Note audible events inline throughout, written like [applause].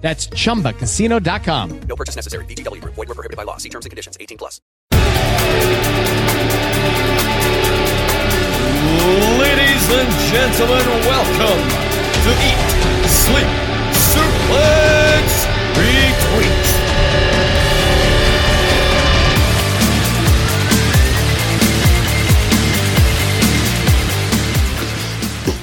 That's chumbacasino.com. No purchase necessary. VGW Group. Void were prohibited by law. See terms and conditions. 18 plus. Ladies and gentlemen, welcome to Eat, Sleep, Suplex,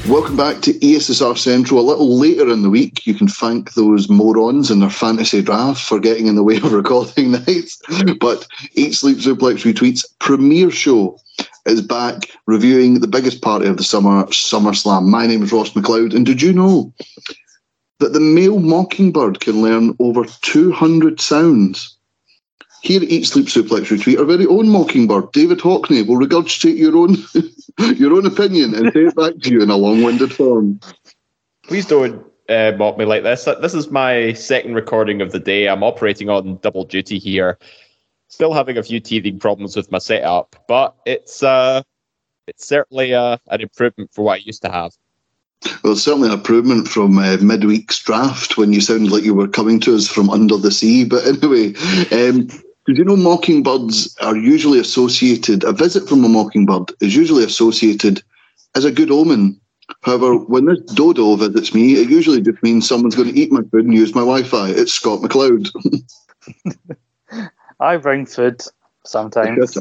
Welcome back to ESSR Central. A little later in the week, you can thank those morons in their fantasy draft for getting in the way of [laughs] recording nights. But Eat Sleep Suplex Retweets premiere show is back reviewing the biggest party of the summer, SummerSlam. My name is Ross McLeod, and did you know that the male mockingbird can learn over 200 sounds? Here at Eat Sleep Suplex Retweet, our very own mockingbird, David Hockney, will regurgitate your own [laughs] [laughs] your own opinion and say it back to you in a long-winded form. Please don't uh, mock me like this. This is my second recording of the day. I'm operating on double duty here. Still having a few teething problems with my setup, but it's uh, it's certainly uh, an improvement for what I used to have. Well, it's certainly an improvement from uh, midweek's draft when you sounded like you were coming to us from under the sea. But anyway, um, did you know mockingbirds are usually associated, a visit from a mockingbird is usually associated as a good omen. However, when this dodo visits me, it usually just means someone's going to eat my food and use my Wi Fi. It's Scott McLeod. [laughs] I bring food sometimes.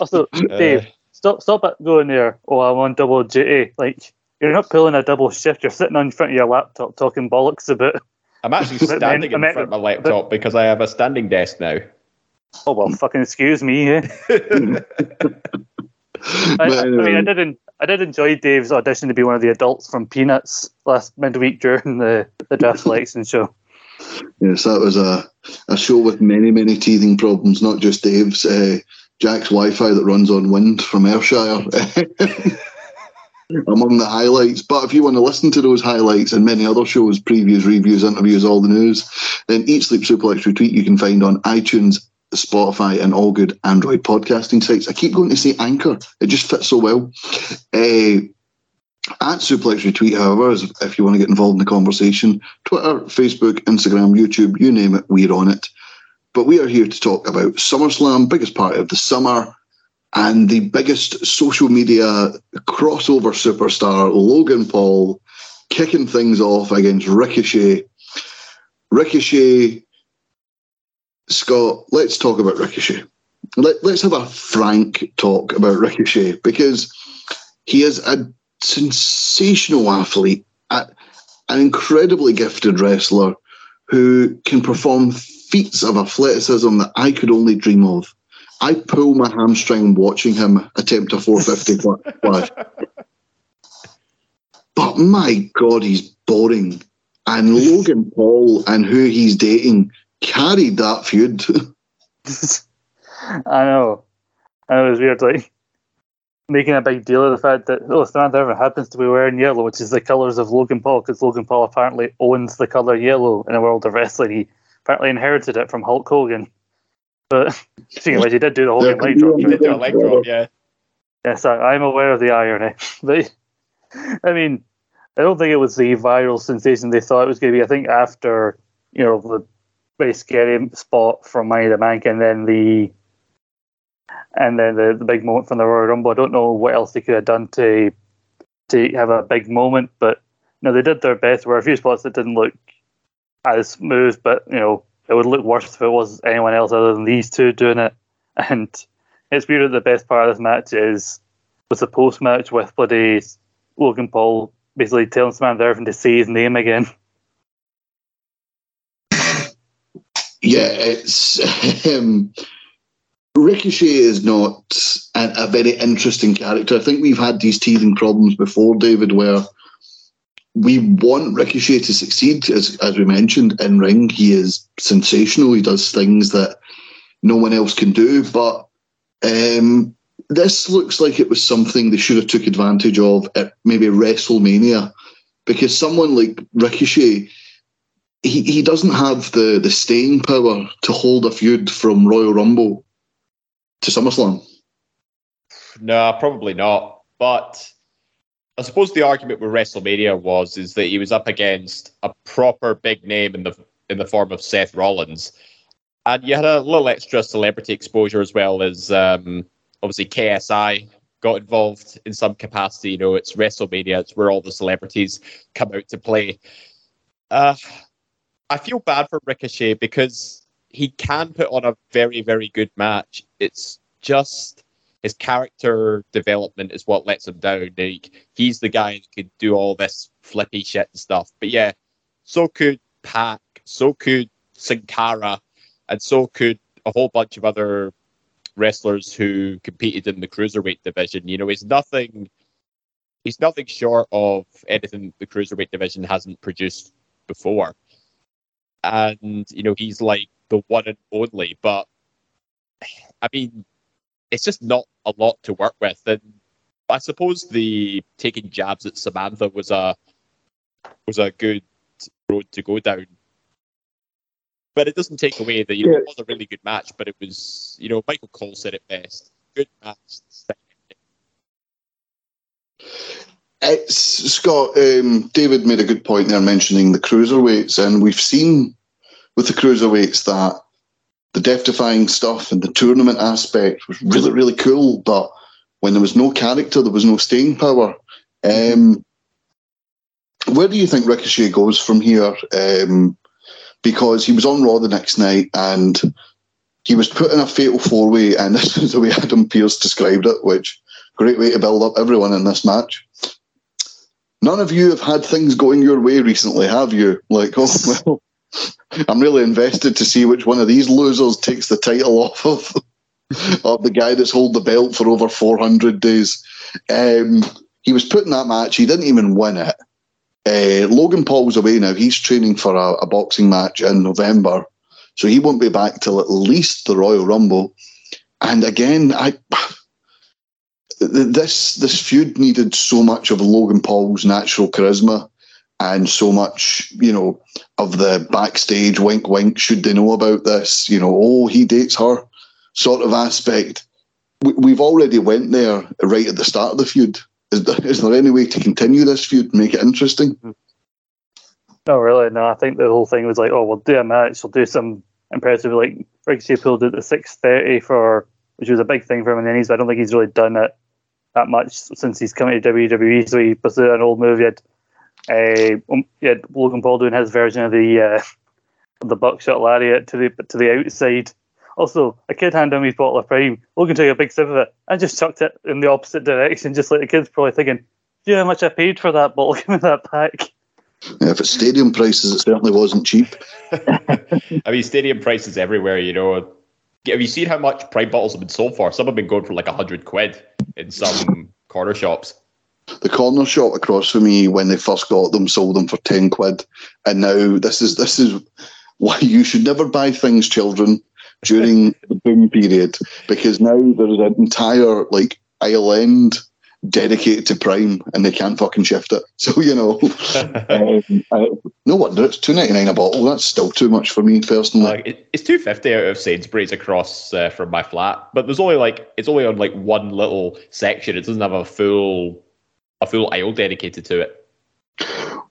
also, [laughs] uh. Dave, stop stop it going there. Oh, I'm on double duty. Like, you're not pulling a double shift. You're sitting on front of your laptop talking bollocks about I'm actually [laughs] standing in front of my laptop because I have a standing desk now. Oh well, fucking excuse me. Eh? [laughs] [laughs] I, I, mean, I did. I did enjoy Dave's audition to be one of the adults from Peanuts last midweek during the the draft selection show. Yes, that was a a show with many many teething problems, not just Dave's. Uh, Jack's Wi-Fi that runs on wind from Ayrshire. Among the highlights. But if you want to listen to those highlights and many other shows, previews, reviews, interviews, all the news, then Eat Sleep Suplex Retweet you can find on iTunes, Spotify, and all good Android podcasting sites. I keep going to say Anchor; it just fits so well. Uh, at Suplex Retweet, however, if you want to get involved in the conversation, Twitter, Facebook, Instagram, YouTube, you name it, we're on it. But we are here to talk about SummerSlam, biggest party of the summer and the biggest social media crossover superstar, Logan Paul, kicking things off against Ricochet. Ricochet, Scott, let's talk about Ricochet. Let, let's have a frank talk about Ricochet because he is a sensational athlete, an incredibly gifted wrestler who can perform feats of athleticism that I could only dream of. I pull my hamstring watching him attempt a 450 splash. [laughs] But my God, he's boring. And Logan Paul and who he's dating carried that feud. [laughs] I know. I know it was weird, like making a big deal of the fact that oh, Samantha Irvin happens to be wearing yellow, which is the colours of Logan Paul, because Logan Paul apparently owns the colour yellow in the world of wrestling. He apparently inherited it from Hulk Hogan. But speaking of which, he did do the whole leg drop. He did do a leg drop, yeah. Yes, I, am aware of the irony. [laughs] But I mean, I don't think it was the viral sensation they thought it was going to be. I think after you know the very scary spot from Money the Bank, and then the and then the, the big moment from the Royal Rumble. I don't know what else they could have done to to have a big moment, but you know they did their best. There were a few spots that didn't look as smooth, but you know it would look worse if it was anyone else other than these two doing it. [laughs] And it's weird that the best part of this match is with the post match with bloody Logan Paul basically telling Samantha Irvin to say his name again. [laughs] Yeah, it's [laughs] um, Ricochet is not a, a, very interesting character. I think we've had these teething problems before, David, where we want Ricochet to succeed, as as we mentioned in ring. He is sensational. He does things that no one else can do. But um, this looks like it was something they should have took advantage of at maybe WrestleMania, because someone like Ricochet, he, he doesn't have the the staying power to hold a feud from Royal Rumble to SummerSlam. No, probably not. But I suppose the argument with WrestleMania was is that he was up against a proper big name in the in the form of Seth Rollins, and you had a little extra celebrity exposure as well as um, obviously KSI got involved in some capacity. You know, it's WrestleMania; it's where all the celebrities come out to play. Uh, I feel bad for Ricochet because he can put on a very, very good match. It's just his character development is what lets him down. Like, he's the guy that could do all this flippy shit and stuff. But yeah, so could Pac, so could Sin Cara, and so could a whole bunch of other wrestlers who competed in the cruiserweight division. You know, he's nothing. He's nothing short of anything the cruiserweight division hasn't produced before, and you know he's like the one and only. But I mean, it's just not a lot to work with. And I suppose the taking jabs at Samantha was a was a good road to go down. But it doesn't take away that you know it was a really good match. But it was you know Michael Cole said it best: good match. It's Scott. Um, David made a good point there, mentioning the cruiserweights, and we've seen with the cruiserweights that the death defying stuff and the tournament aspect was really, really cool. But when there was no character, there was no staying power. Um, where do you think Ricochet goes from here? Um, because he was on Raw the next night and he was put in a fatal four way, and [laughs] this is the way Adam Pearce described it, which great way to build up everyone in this match. None of you have had things going your way recently, have you? Like, oh [laughs] well, I'm really invested to see which one of these losers takes the title off of [laughs] of the guy that's held the belt for over 400 days. Um, he was put in that match. He didn't even win it. Uh, Logan Paul's away now. He's training for a, a, boxing match in November, so he won't be back till at least the Royal Rumble. And again, I [sighs] this this feud needed so much of Logan Paul's natural charisma and so much, you know, of the backstage wink wink, should they know about this, you know, oh, he dates her sort of aspect. We, have already went there right at the start of the feud. Is there, is there any way to continue this feud make it interesting? No, really, no. I think the whole thing was like, oh, we'll do a match, we'll do some impressive, like Ricochet pulled it at six thirty for, which was a big thing for him in the Indies. But I don't think he's really done it that much since he's come to WWE. So he pursued an old move. He had uh, um, yeah, Logan Paul doing his version of the uh, the buckshot lariat to the to the outside. Also, a kid handed me his bottle of Prime. Logan took a big sip of it and just chucked it in the opposite direction, just like the kid's probably thinking, "Do you know how much I paid for that bottle? [laughs] Give me that back." Yeah, if it's stadium prices, it certainly wasn't cheap. [laughs] I mean, stadium prices everywhere. You know, have you seen how much Prime bottles have been sold for? Some have been going for like a hundred quid in some corner shops the corner shop across from me when they first got them sold them for 10 quid. And now this is this is why you should never buy things children during [laughs] the boom period. Because now there's an entire like island dedicated to prime and they can't fucking shift it. [laughs] So you know [laughs] um, uh, no wonder it's 2.99 a bottle. That's still too much for me personally. Like it's 250 out of sainsbury's across uh, from my flat. But there's only like it's only on like one little section. It doesn't have a full a full aisle dedicated to it.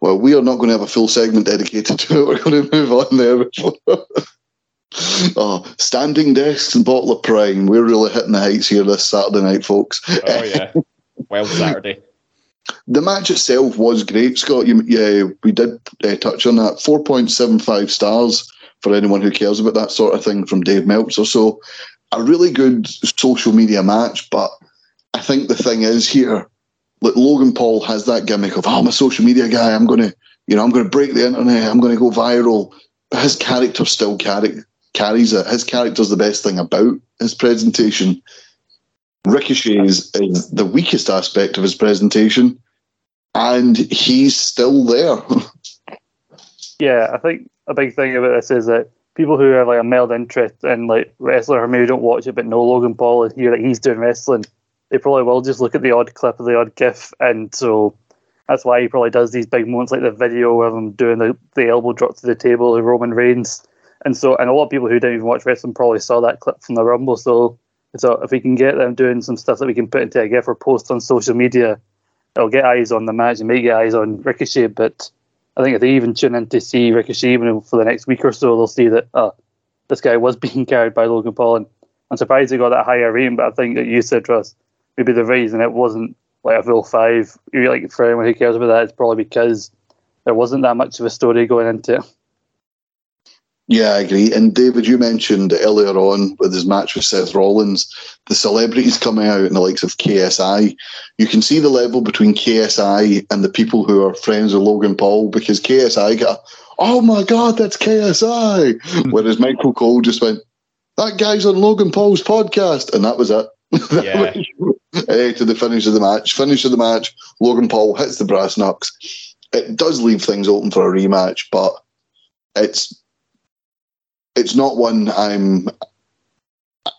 Well, we are not going to have a full segment dedicated to it. [laughs] We're going to move on there. [laughs] oh, standing desks and bottle of prime. We're really hitting the heights here this Saturday night, folks. Oh yeah, wild Saturday. The match itself was great, Scott. You, yeah, we did uh, touch on that. 4.75 stars for anyone who cares about that sort of thing from Dave Meltzer. So, a really good social media match. But I think the thing is here, like Logan Paul has that gimmick of, oh, I'm a social media guy. I'm to, you know, I'm to break the internet. I'm to go viral. But his character still carry, carries it. His character's the best thing about his presentation. Ricochet is, the weakest aspect of his presentation, and he's still there. [laughs] yeah, I think a big thing about this is that people who have like a mild interest in like wrestling or maybe don't watch it but know Logan Paul and hear that he's doing wrestling, they probably will just look at the odd clip of the odd GIF, and so that's why he probably does these big moments like the video of him doing the, the elbow drop to the table of Roman Reigns. And so, and a lot of people who didn't even watch wrestling probably saw that clip from the Rumble. So, so if we can get them doing some stuff that we can put into a GIF or post on social media, it'll get eyes on the match and get eyes on Ricochet. But I think if they even tune in to see Ricochet even for the next week or so, they'll see that uh, this guy was [laughs] being carried by Logan Paul. And I'm surprised he got that higher rating, but I think that you said, Russ, maybe the reason it wasn't like a full five, like for anyone who cares about that, it's probably because there wasn't that much of a story going into it. Yeah, I agree. And David, you mentioned earlier on with his match with Seth Rollins, the celebrities coming out in the likes of KSI. You can see the level between KSI and the people who are friends with Logan Paul because KSI got, oh my God, that's KSI. [laughs] Whereas Michael Cole just went, that guy's on Logan Paul's podcast. And that was it. [laughs] Yeah. Uh, to the finish of the match. Finish of the match, Logan Paul hits the brass knucks. It does leave things open for a rematch, but it's it's not one I'm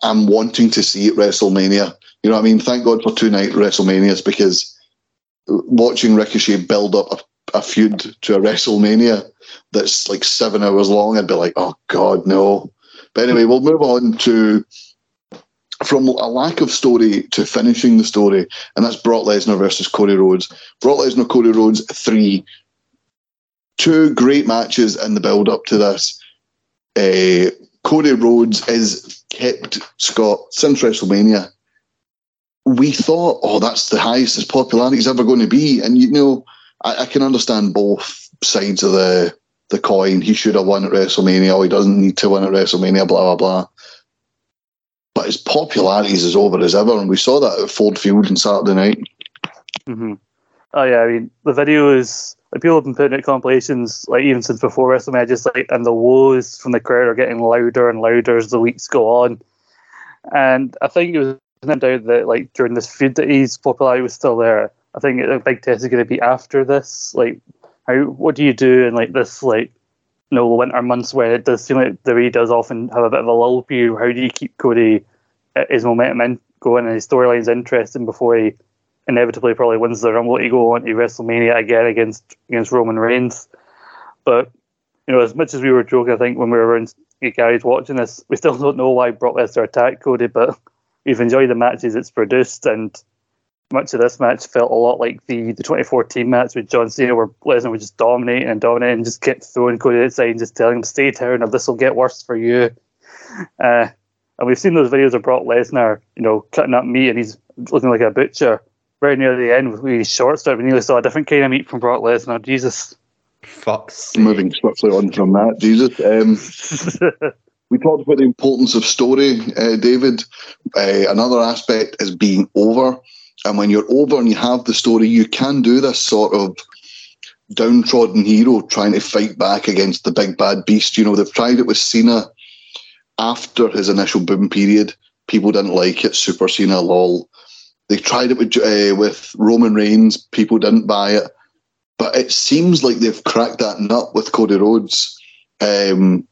I'm wanting to see at WrestleMania. You know what I mean? Thank God for two night WrestleManias because watching Ricochet build up a, a feud to a WrestleMania that's like seven hours long, I'd be like, oh God, no. But anyway, we'll move on to from a lack of story to finishing the story, and that's Brock Lesnar versus Cody Rhodes. Brock Lesnar, Cody Rhodes, three, two great matches in the build up to this. Uh, Cody Rhodes is kept Scott since WrestleMania. We thought, oh, that's the highest his popularity is ever going to be, and you know, I, I can understand both sides of the the coin. He should have won at WrestleMania. Oh, he doesn't need to win at WrestleMania. Blah blah blah but his popularity is as over as ever, and we saw that at Ford Field on Saturday night. Mm-hmm. Oh yeah, I mean the video is like people have been putting out compilations like even since before WrestleMania, just like and the woes from the crowd are getting louder and louder as the weeks go on. And I think it was no doubt that like during this feud that his popularity was still there. I think a big test is going to be after this. Like, how what do you do in like this like you know, winter months where it does seem like the way does often have a bit of a lull period. How do you keep Cody his momentum in, going and his storyline's interesting before he inevitably probably wins the Rumble to go on to WrestleMania again against against Roman Reigns. But you know, as much as we were joking, I think when we were in Gary's watching this, we still don't know why Brock Lesnar attacked Cody, but we've enjoyed the matches it's produced and much of this match felt a lot like the, the 2014 match with John Cena, where Lesnar was just dominating and dominating and just kept throwing Cody outside and just telling him, stay down or this will get worse for you. Uh, and we've seen those videos of Brock Lesnar, you know, cutting up meat and he's looking like a butcher. Very near the end with his short start, we nearly saw a different kind of meat from Brock Lesnar. Jesus. Fuck's Moving swiftly on from that, Jesus. Um, [laughs] we talked about the importance of story, uh, David. Uh, another aspect is being over. And when you're over and you have the story, you can do this sort of downtrodden hero trying to fight back against the big bad beast. You know, they've tried it with Cena after his initial boom period. People didn't like it. Super Cena, lol. They tried it with, uh, with Roman Reigns. People didn't buy it. But it seems like they've cracked that nut with Cody Rhodes. Um,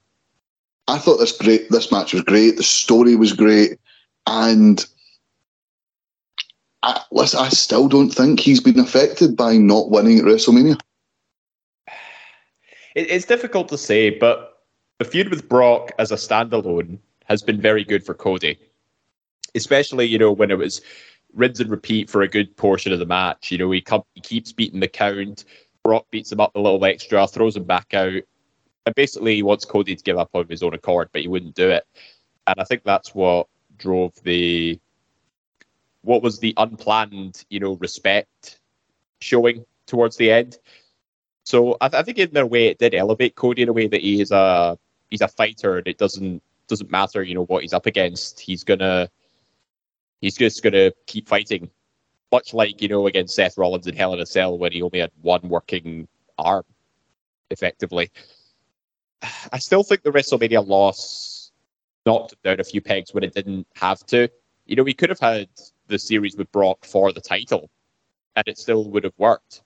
I thought this great. This match was great. The story was great, and I, listen, I still don't think he's been affected by not winning at WrestleMania. It's difficult to say, but the feud with Brock as a standalone has been very good for Cody, especially you know when it was rinse and repeat for a good portion of the match. You know he, he keeps beating the count. Brock beats him up a little extra, throws him back out, and basically he wants Cody to give up on his own accord, but he wouldn't do it. And I think that's what drove the what was the unplanned, you know, respect showing towards the end. So I, I think in a way it did elevate Cody in a way that he is a he's a fighter and it doesn't doesn't matter you know what he's up against. He's gonna he's just gonna keep fighting, much like you know against Seth Rollins in Hell in a Cell when he only had one working arm, effectively. I still think the WrestleMania loss knocked down a few pegs when it didn't have to. You know, we could have had the series with Brock for the title, and it still would have worked.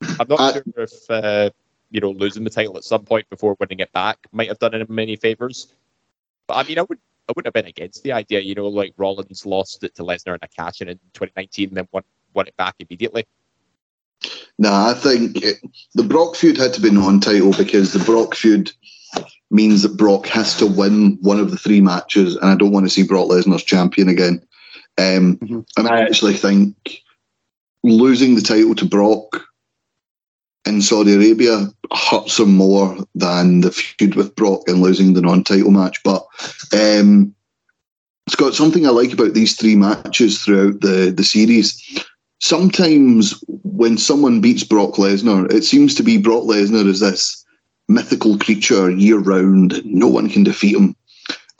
I'm not Uh, sure if uh, you know losing the title at some point before winning it back might have done him many favors. But I mean, I would I wouldn't have been against the idea. You know, like Rollins lost it to Lesnar in a cash in in 2019, and then won won it back immediately. Nah, I think it, the Brock feud had to be non-title because the Brock feud means that Brock has to win one of the three matches, and I don't want to see Brock Lesnar's champion again. Um, Mhm. And I actually think losing the title to Brock in Saudi Arabia hurts him more than the feud with Brock and losing the non-title match. But um, Scott, something I like about these three matches throughout the the series sometimes when someone beats Brock Lesnar, it seems to be Brock Lesnar is this mythical creature year round. No one can defeat him.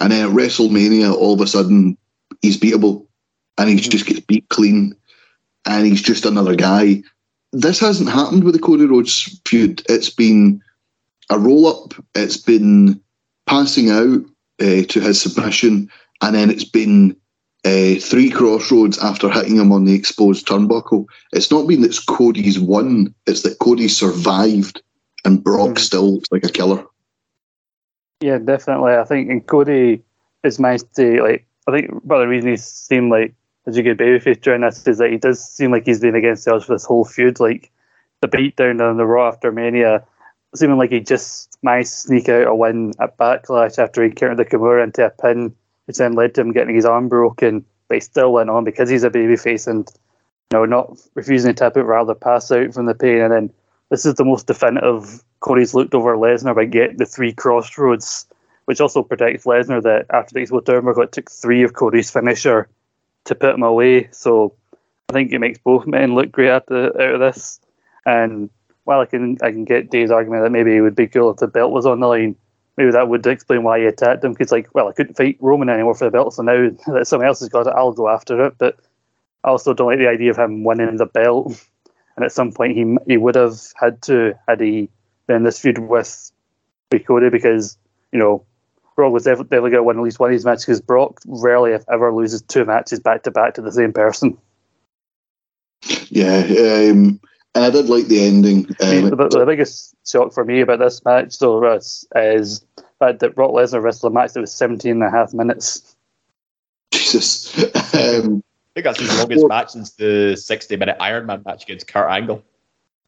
And then at WrestleMania, all of a sudden, he's beatable and he just gets beat clean and he's just another guy. This hasn't happened with the Cody Rhodes feud. It's been a roll up, it's been passing out uh, to his submission, and then it's been uh, three Cross Rhodes after hitting him on the exposed turnbuckle. It's not been that Cody's won, it's that Cody survived and Brock Mhm. still looks like a killer. Yeah, definitely. I think and Cody is managed to like. I think part of the reason he seemed like as you get babyface during this is that he does seem like he's been against the odds for this whole feud. Like the beatdown on the Raw after Mania, seeming like he just managed to sneak out a win at Backlash after he countered the Kimura into a pin, which then led to him getting his arm broken. But he still went on because he's a babyface and you know not refusing to tap out, rather pass out from the pain. And then this is the most definitive Cody's looked over Lesnar by getting the three Cross Rhodes, which also protects Lesnar that after the explode turnbuckle, it took three of Cody's finisher to put him away. So I think it makes both men look great out of this. And while I can I can get Dave's argument that maybe it would be cool if the belt was on the line, maybe that would explain why he attacked him. Because like, well, I couldn't fight Roman anymore for the belt, so now [laughs] that someone else has got it, I'll go after it. But I also don't like the idea of him winning the belt. [laughs] And at some point, he he would have had to had he been this feud with with Cody because you know Brock was definitely, definitely going to win at least one of these matches because Brock rarely, if ever, loses two matches back to back to the same person. Yeah, um, and I did like the ending. I mean, Um, the, the biggest shock for me about this match, though, Russ, is the fact that Brock Lesnar wrestled a match that was 17 and a half minutes. Jesus. [laughs] Um, I think that's his longest match since the 60 minute Iron Man match against Kurt Angle.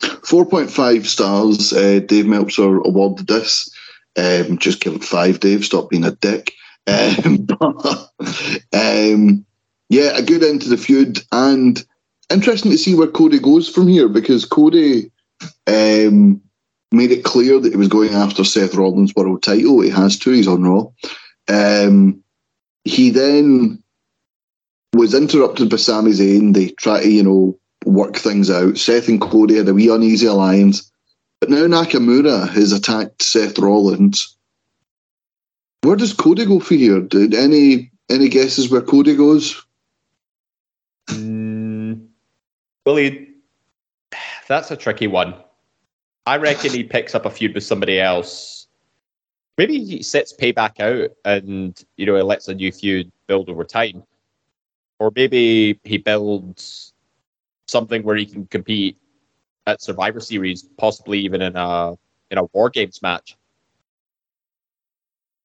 4.5 stars. Uh, Dave Meltzer awarded this. Um, just give five, Dave. Stop being a dick. Um, [laughs] but, um, yeah, a good end to the feud. And interesting to see where Cody goes from here because Cody um, made it clear that he was going after Seth Rollins' world title. He has to. He's on Raw. Um, he then was interrupted by Sami Zayn. They try to, you know, work things out. Seth and Cody had a wee uneasy alliance. But now Nakamura has attacked Seth Rollins. Where does Cody go for here? Did any any guesses where Cody goes? Mm, well, he, that's a tricky one. I reckon he picks up a feud with somebody else. Maybe he sets payback out and, you know, he lets a new feud build over time. Or maybe he builds something where he can compete at Survivor Series, possibly even in a in a War Games match.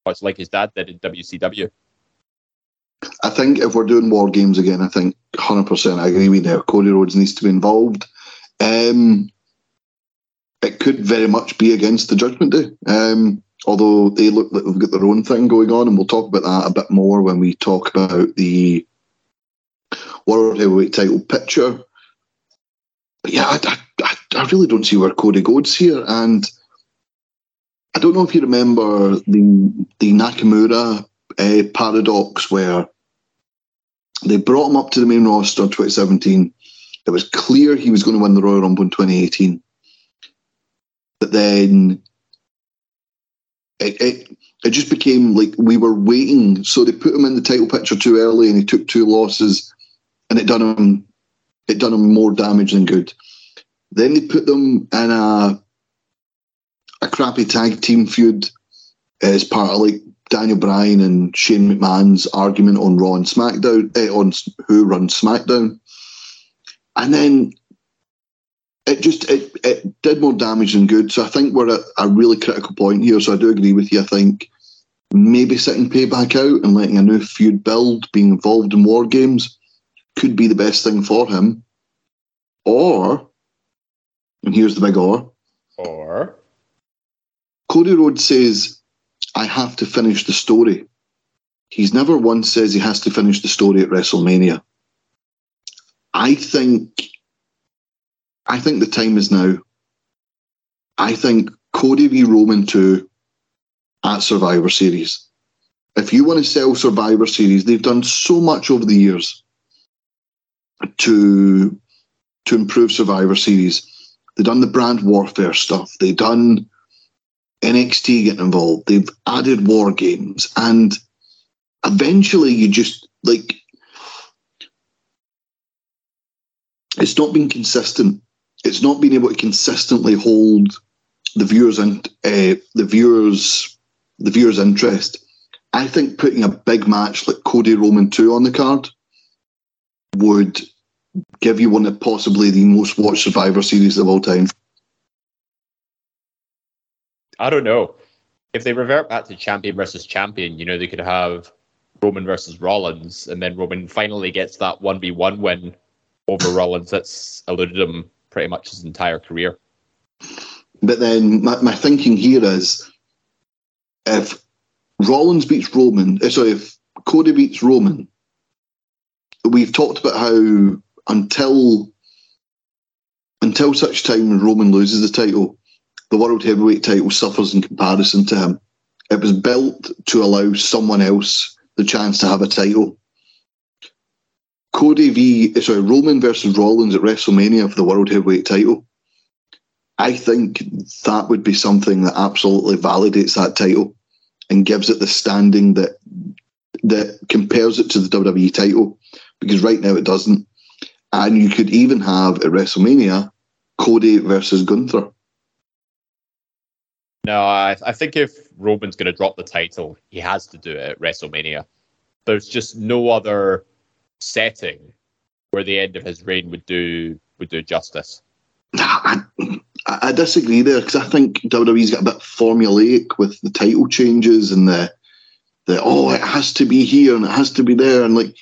Much like his dad did in WCW. I think if we're doing war games again, I think 100% I agree with you. Cody Rhodes needs to be involved. Um, it could very much be against the Judgment Day, um, although they look like they've got their own thing going on, and we'll talk about that a bit more when we talk about the World Heavyweight title picture. But yeah, I, I, I really don't see where Cody goes here, and I don't know if you remember the the Nakamura uh, paradox where they brought him up to the main roster in 2017. It was clear he was going to win the Royal Rumble in 2018. But then it, it, it just became like we were waiting. So they put him in the title picture too early and he took two losses and it done him it done him more damage than good. Then they put them in a a crappy tag team feud as part of like Daniel Bryan and Shane McMahon's argument on Raw and SmackDown, eh, on who runs SmackDown, and then it just it, it did more damage than good. So I think we're at a really critical point here. So I do agree with you. I think maybe sitting payback out and letting a new feud build, being involved in war games, could be the best thing for him. Or, and here's the big or, Or Cody Rhodes says, I have to finish the story. He's never once says he has to finish the story at WrestleMania. I think I think the time is now. I think Cody v Roman 2 at Survivor Series. If you want to sell Survivor Series, they've done so much over the years to to improve Survivor Series. They've done the brand warfare stuff. They've done NXT getting involved. They've added war games, and eventually, you just like it's not been consistent. It's not been able to consistently hold the viewers and uh, the viewers the viewers' interest. I think putting a big match like Cody Roman two on the card would give you one of possibly the most watched Survivor Series of all time. I don't know. If they revert back to champion versus champion, you know, they could have Roman versus Rollins, and then Roman finally gets that 1v1 win over Rollins that's eluded him pretty much his entire career. But then my, my thinking here is if Rollins beats Roman, uh, sorry, if Cody beats Roman, we've talked about how until until such time as Roman loses the title, the world heavyweight title suffers in comparison to him. It was built to allow someone else the chance to have a title. Cody v eh, sorry Roman versus Rollins at WrestleMania for the world heavyweight title. I think that would be something that absolutely validates that title and gives it the standing that that compares it to the WWE title because right now it doesn't. And you could even have at WrestleMania Cody versus Gunther. No, I, I think if Roman's going to drop the title, he has to do it at WrestleMania. There's just no other setting where the end of his reign would do would do justice. I, I disagree there because I think WWE's got a bit formulaic with the title changes and the the oh it has to be here and it has to be there and like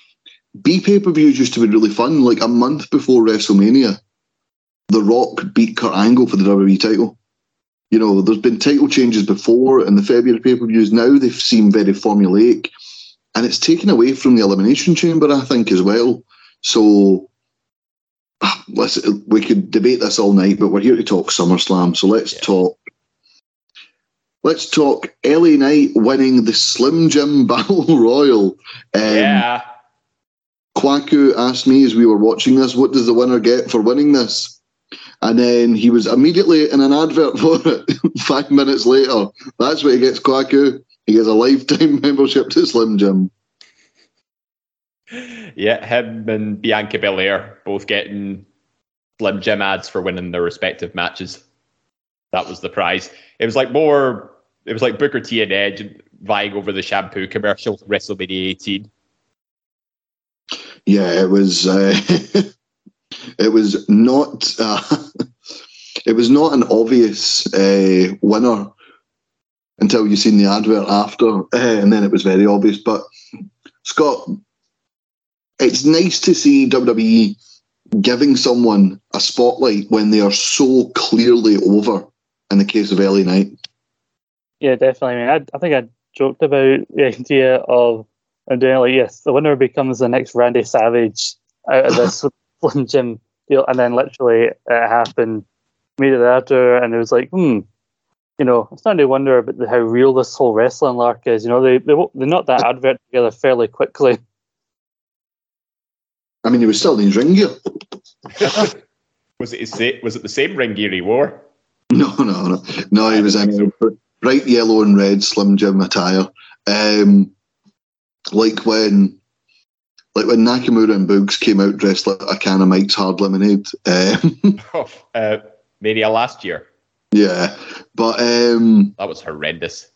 B pay per views used to be really fun. Like a month before WrestleMania, The Rock beat Kurt Angle for the WWE title. You know, there's been title changes before in the February pay per views. Now they seem very formulaic, and it's taken away from the Elimination Chamber, I think, as well. So let's we could debate this all night, but we're here to talk SummerSlam. So let's Yeah. talk. Let's talk LA Knight winning the Slim Jim [laughs] Battle Royal. Um, yeah. Kwaku asked me as we were watching this, what does the winner get for winning this? And then he was immediately in an advert [laughs] for it five minutes later. That's what he gets, Kwaku. He gets a lifetime [laughs] membership to Slim Jim. Yeah, him and Bianca Belair both getting Slim Jim ads for winning their respective matches. That was the prize. It was like more. It was like Booker T and Edge vying over the shampoo commercial WrestleMania 18. Yeah, it was. Uh, [laughs] it was not. Uh, [laughs] it was not an obvious uh, winner until you seen the advert after, [laughs] and then it was very obvious. But Scott, it's nice to see WWE giving someone a spotlight when they are so clearly over. In the case of LA Knight, Yeah, definitely. I, mean, I, I think I joked about the idea of I'm doing like yes, the winner becomes the next Randy Savage out of this [laughs] Slim Jim deal, and then literally it happened immediately after, and it was like, hmm, you know, I'm starting to wonder about the, how real this whole wrestling lark is. You know, they they they knocked that advert together fairly quickly. I mean, he was still in his ring gear. [laughs] was it his, was it the same ring gear he wore? [laughs] No, no, no, no. He was in bright yellow and red Slim Jim attire, um, like when, like when Nakamura and Boogs came out dressed like a can of Mike's Hard Lemonade. Um, [laughs] Oh, uh, Mania last year. yeah, but um, That was horrendous.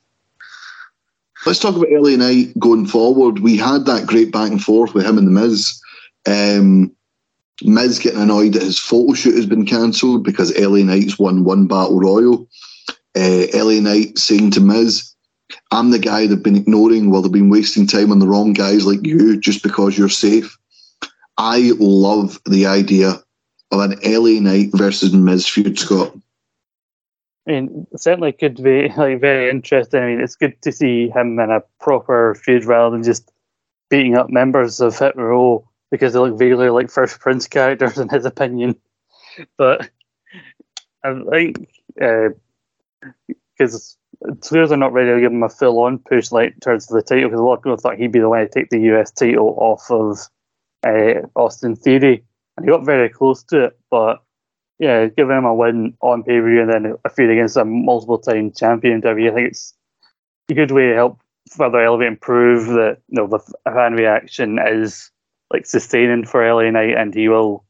let's talk about LA Knight going forward. We had that great back and forth with him and the Miz. Um, Miz getting annoyed that his photo shoot has been cancelled because LA Knight's won one battle royal. Uh, LA Knight saying to Miz, I'm the guy they've been ignoring while they've been wasting time on the wrong guys like you just because you're safe. I love the idea of an LA Knight versus Miz feud, Scott. I mean, certainly could be [laughs] like very interesting. I mean, it's good to see him in a proper feud rather than just beating up members of Hit Row because they look vaguely like Fresh Prince characters in his opinion. [laughs] But I think uh, because it's clear they're not ready to give him a full-on push like towards the title because a lot of people thought he'd be the one to take the US title off of uh, Austin Theory, and he got very close to it, but yeah, giving him a win on pay per view and then a feud against a multiple time champion WWE, I think it's a good way to help further elevate and prove that you know the fan reaction is like sustaining for LA Knight and he will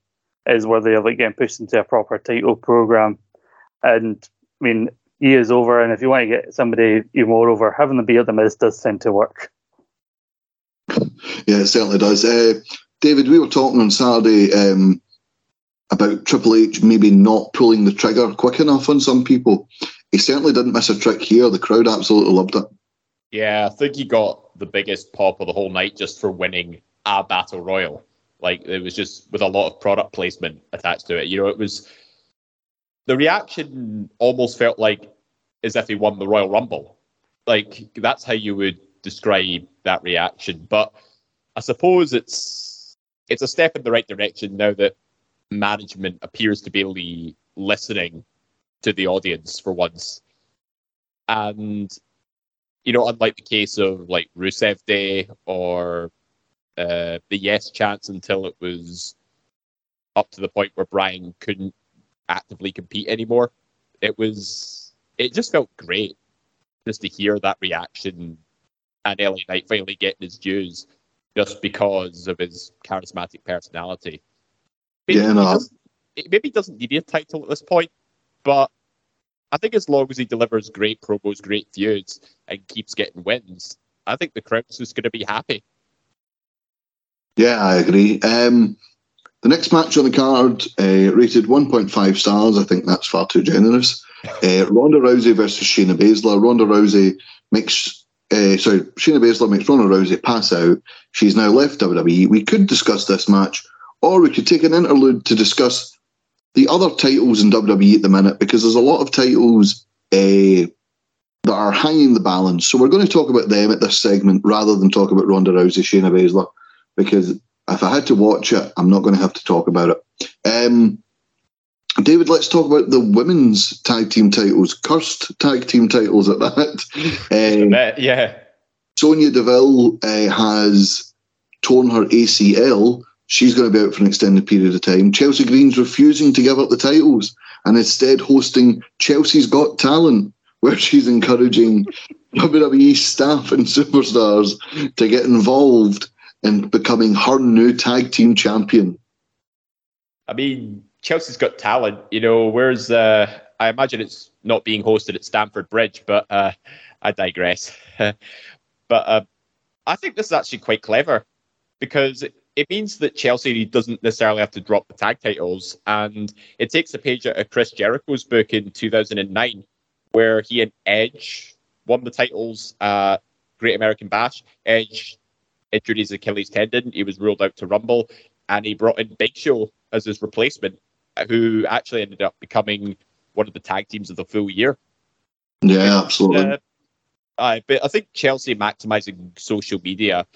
is worthy of like getting pushed into a proper title program. And I mean, he is over, and if you want to get somebody even more over, having them be at the Miz does tend to work. Yeah, it certainly does. Uh, David, we were talking on Saturday um, about Triple H maybe not pulling the trigger quick enough on some people. He certainly didn't miss a trick here. The crowd absolutely loved it. Yeah, I think he got the biggest pop of the whole night just for winning a battle royal. Like it was just with a lot of product placement attached to it. You know, it was the reaction almost felt like as if he won the Royal Rumble. Like that's how you would describe that reaction. But I suppose it's it's a step in the right direction now that management appears to be listening to the audience for once. And you know, unlike the case of like Rusev Day or uh, the yes chance until it was up to the point where Bryan couldn't actively compete anymore. It was, it just felt great just to hear that reaction and LA Knight finally getting his dues just because of his charismatic personality. Maybe, Yeah, he no. doesn't- maybe he doesn't need a title at this point, but I think as long as he delivers great promos, great feuds, and keeps getting wins, I think the crowd's just going to be happy. Yeah, I agree. Um, the next match on the card, uh, rated 1.5 stars. I think that's far too generous. [laughs] Uh, Ronda Rousey versus Shayna Baszler. Ronda Rousey makes, uh, sorry, Shayna Baszler makes Ronda Rousey pass out. She's now left WWE. We could discuss this match, or we could take an interlude to discuss the other titles in WWE at the minute, because there's a lot of titles uh, that are hanging the balance. So we're going to talk about them at this segment rather than talk about Ronda Rousey, Shayna Baszler because if I had to watch it, I'm not going to have to talk about it. Um, David, let's talk about the women's tag team titles, cursed tag team titles at that. [laughs] Um, yeah. Sonya Deville uh, has torn her ACL. She's going to be out for an extended period of time. Chelsea Green's refusing to give up the titles and instead hosting Chelsea's Got Talent, where she's encouraging [laughs] WWE staff and superstars to get involved in becoming her new tag team champion. I mean, Chelsea's got talent, you know. Whereas uh, I imagine it's not being hosted at Stamford Bridge, but uh, I digress. [laughs] but uh, I think this is actually quite clever because it, it means that Chelsea doesn't necessarily have to drop the tag titles, and it takes a page out of Chris Jericho's book in 2009, where he and Edge won the titles at Great American Bash. Edge injured his Achilles tendon; he was ruled out to Rumble, and he brought in Big Show as his replacement, who actually ended up becoming one of the tag teams of the full year. Yeah, absolutely. Uh, aye, but I think Chelsea maximizing social media,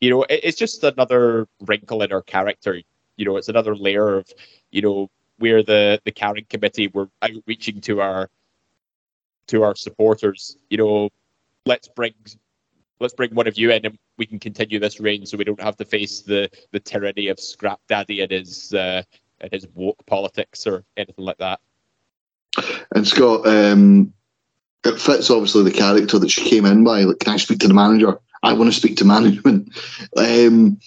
you know, it, it's just another wrinkle in our character. You know, it's another layer of, you know, we're the the carrying committee. We're outreaching to our to our supporters. You know, let's bring let's bring one of you in and we can continue this reign so we don't have to face the the tyranny of Scrap Daddy and his uh, and his woke politics or anything like that. And Scott, um, it fits obviously the character that she came in by. Like, can I speak to the manager? I want to speak to [laughs] management. Um,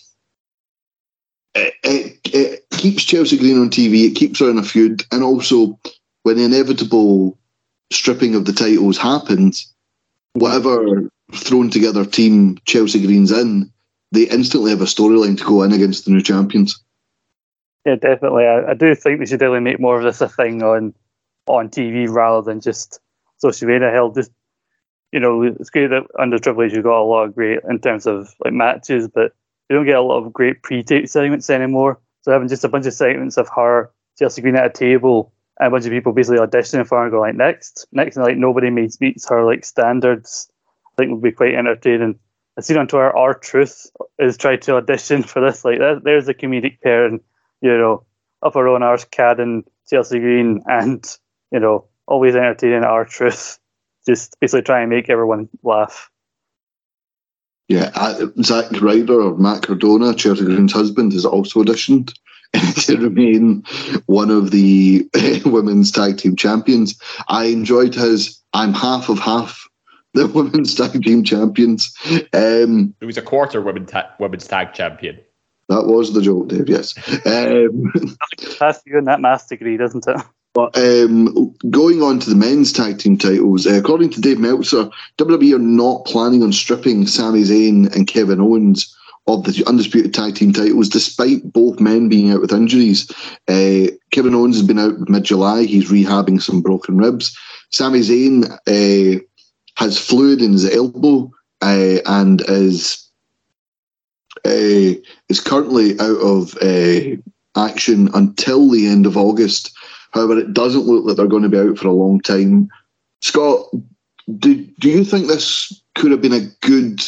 it, it, it keeps Chelsea Green on TV. It keeps her in a feud, and also when the inevitable stripping of the titles happens, whatever thrown together team Chelsea Green's in, they instantly have a storyline to go in against the new champions. Yeah, definitely. I, I do think they should really make more of this a thing on on TV rather than just social media. Hell, just you know, it's great that under Triple H you've got a lot of great in terms of like matches, but you don't get a lot of great pre-tape segments anymore. So having just a bunch of segments of her Chelsea Green at a table and a bunch of people basically auditioning for her and go like next, next, and like nobody meets meets her like standards. I think would be quite entertaining. I seen on Twitter, R-Truth is trying to audition for this. Like that, there's a comedic pairing, you know, of our own Arse Cadden, Chelsea Green, and you know, always entertaining R-Truth. Just basically try and make everyone laugh. Yeah, Zack Ryder or Matt Cardona, Chelsea Green's husband, has also auditioned [laughs] to remain one of the [laughs] women's tag team champions. I enjoyed his I'm half of half [laughs] the women's tag team champions. Um, It was a quarter women ta- women's tag champion. that was the joke, Dave, yes. Um, That's you and that math degree, doesn't it? But um, going on to the men's tag team titles, uh, according to Dave Meltzer, WWE are not planning on stripping Sami Zayn and Kevin Owens of the undisputed tag team titles, despite both men being out with injuries. Uh, Kevin Owens has been out mid July. He's rehabbing some broken ribs. Sami Zayn uh, has fluid in his elbow uh, and is uh, is currently out of uh, action until the end of August. However, it doesn't look like they're going to be out for a long time. Scott, do do you think this could have been a good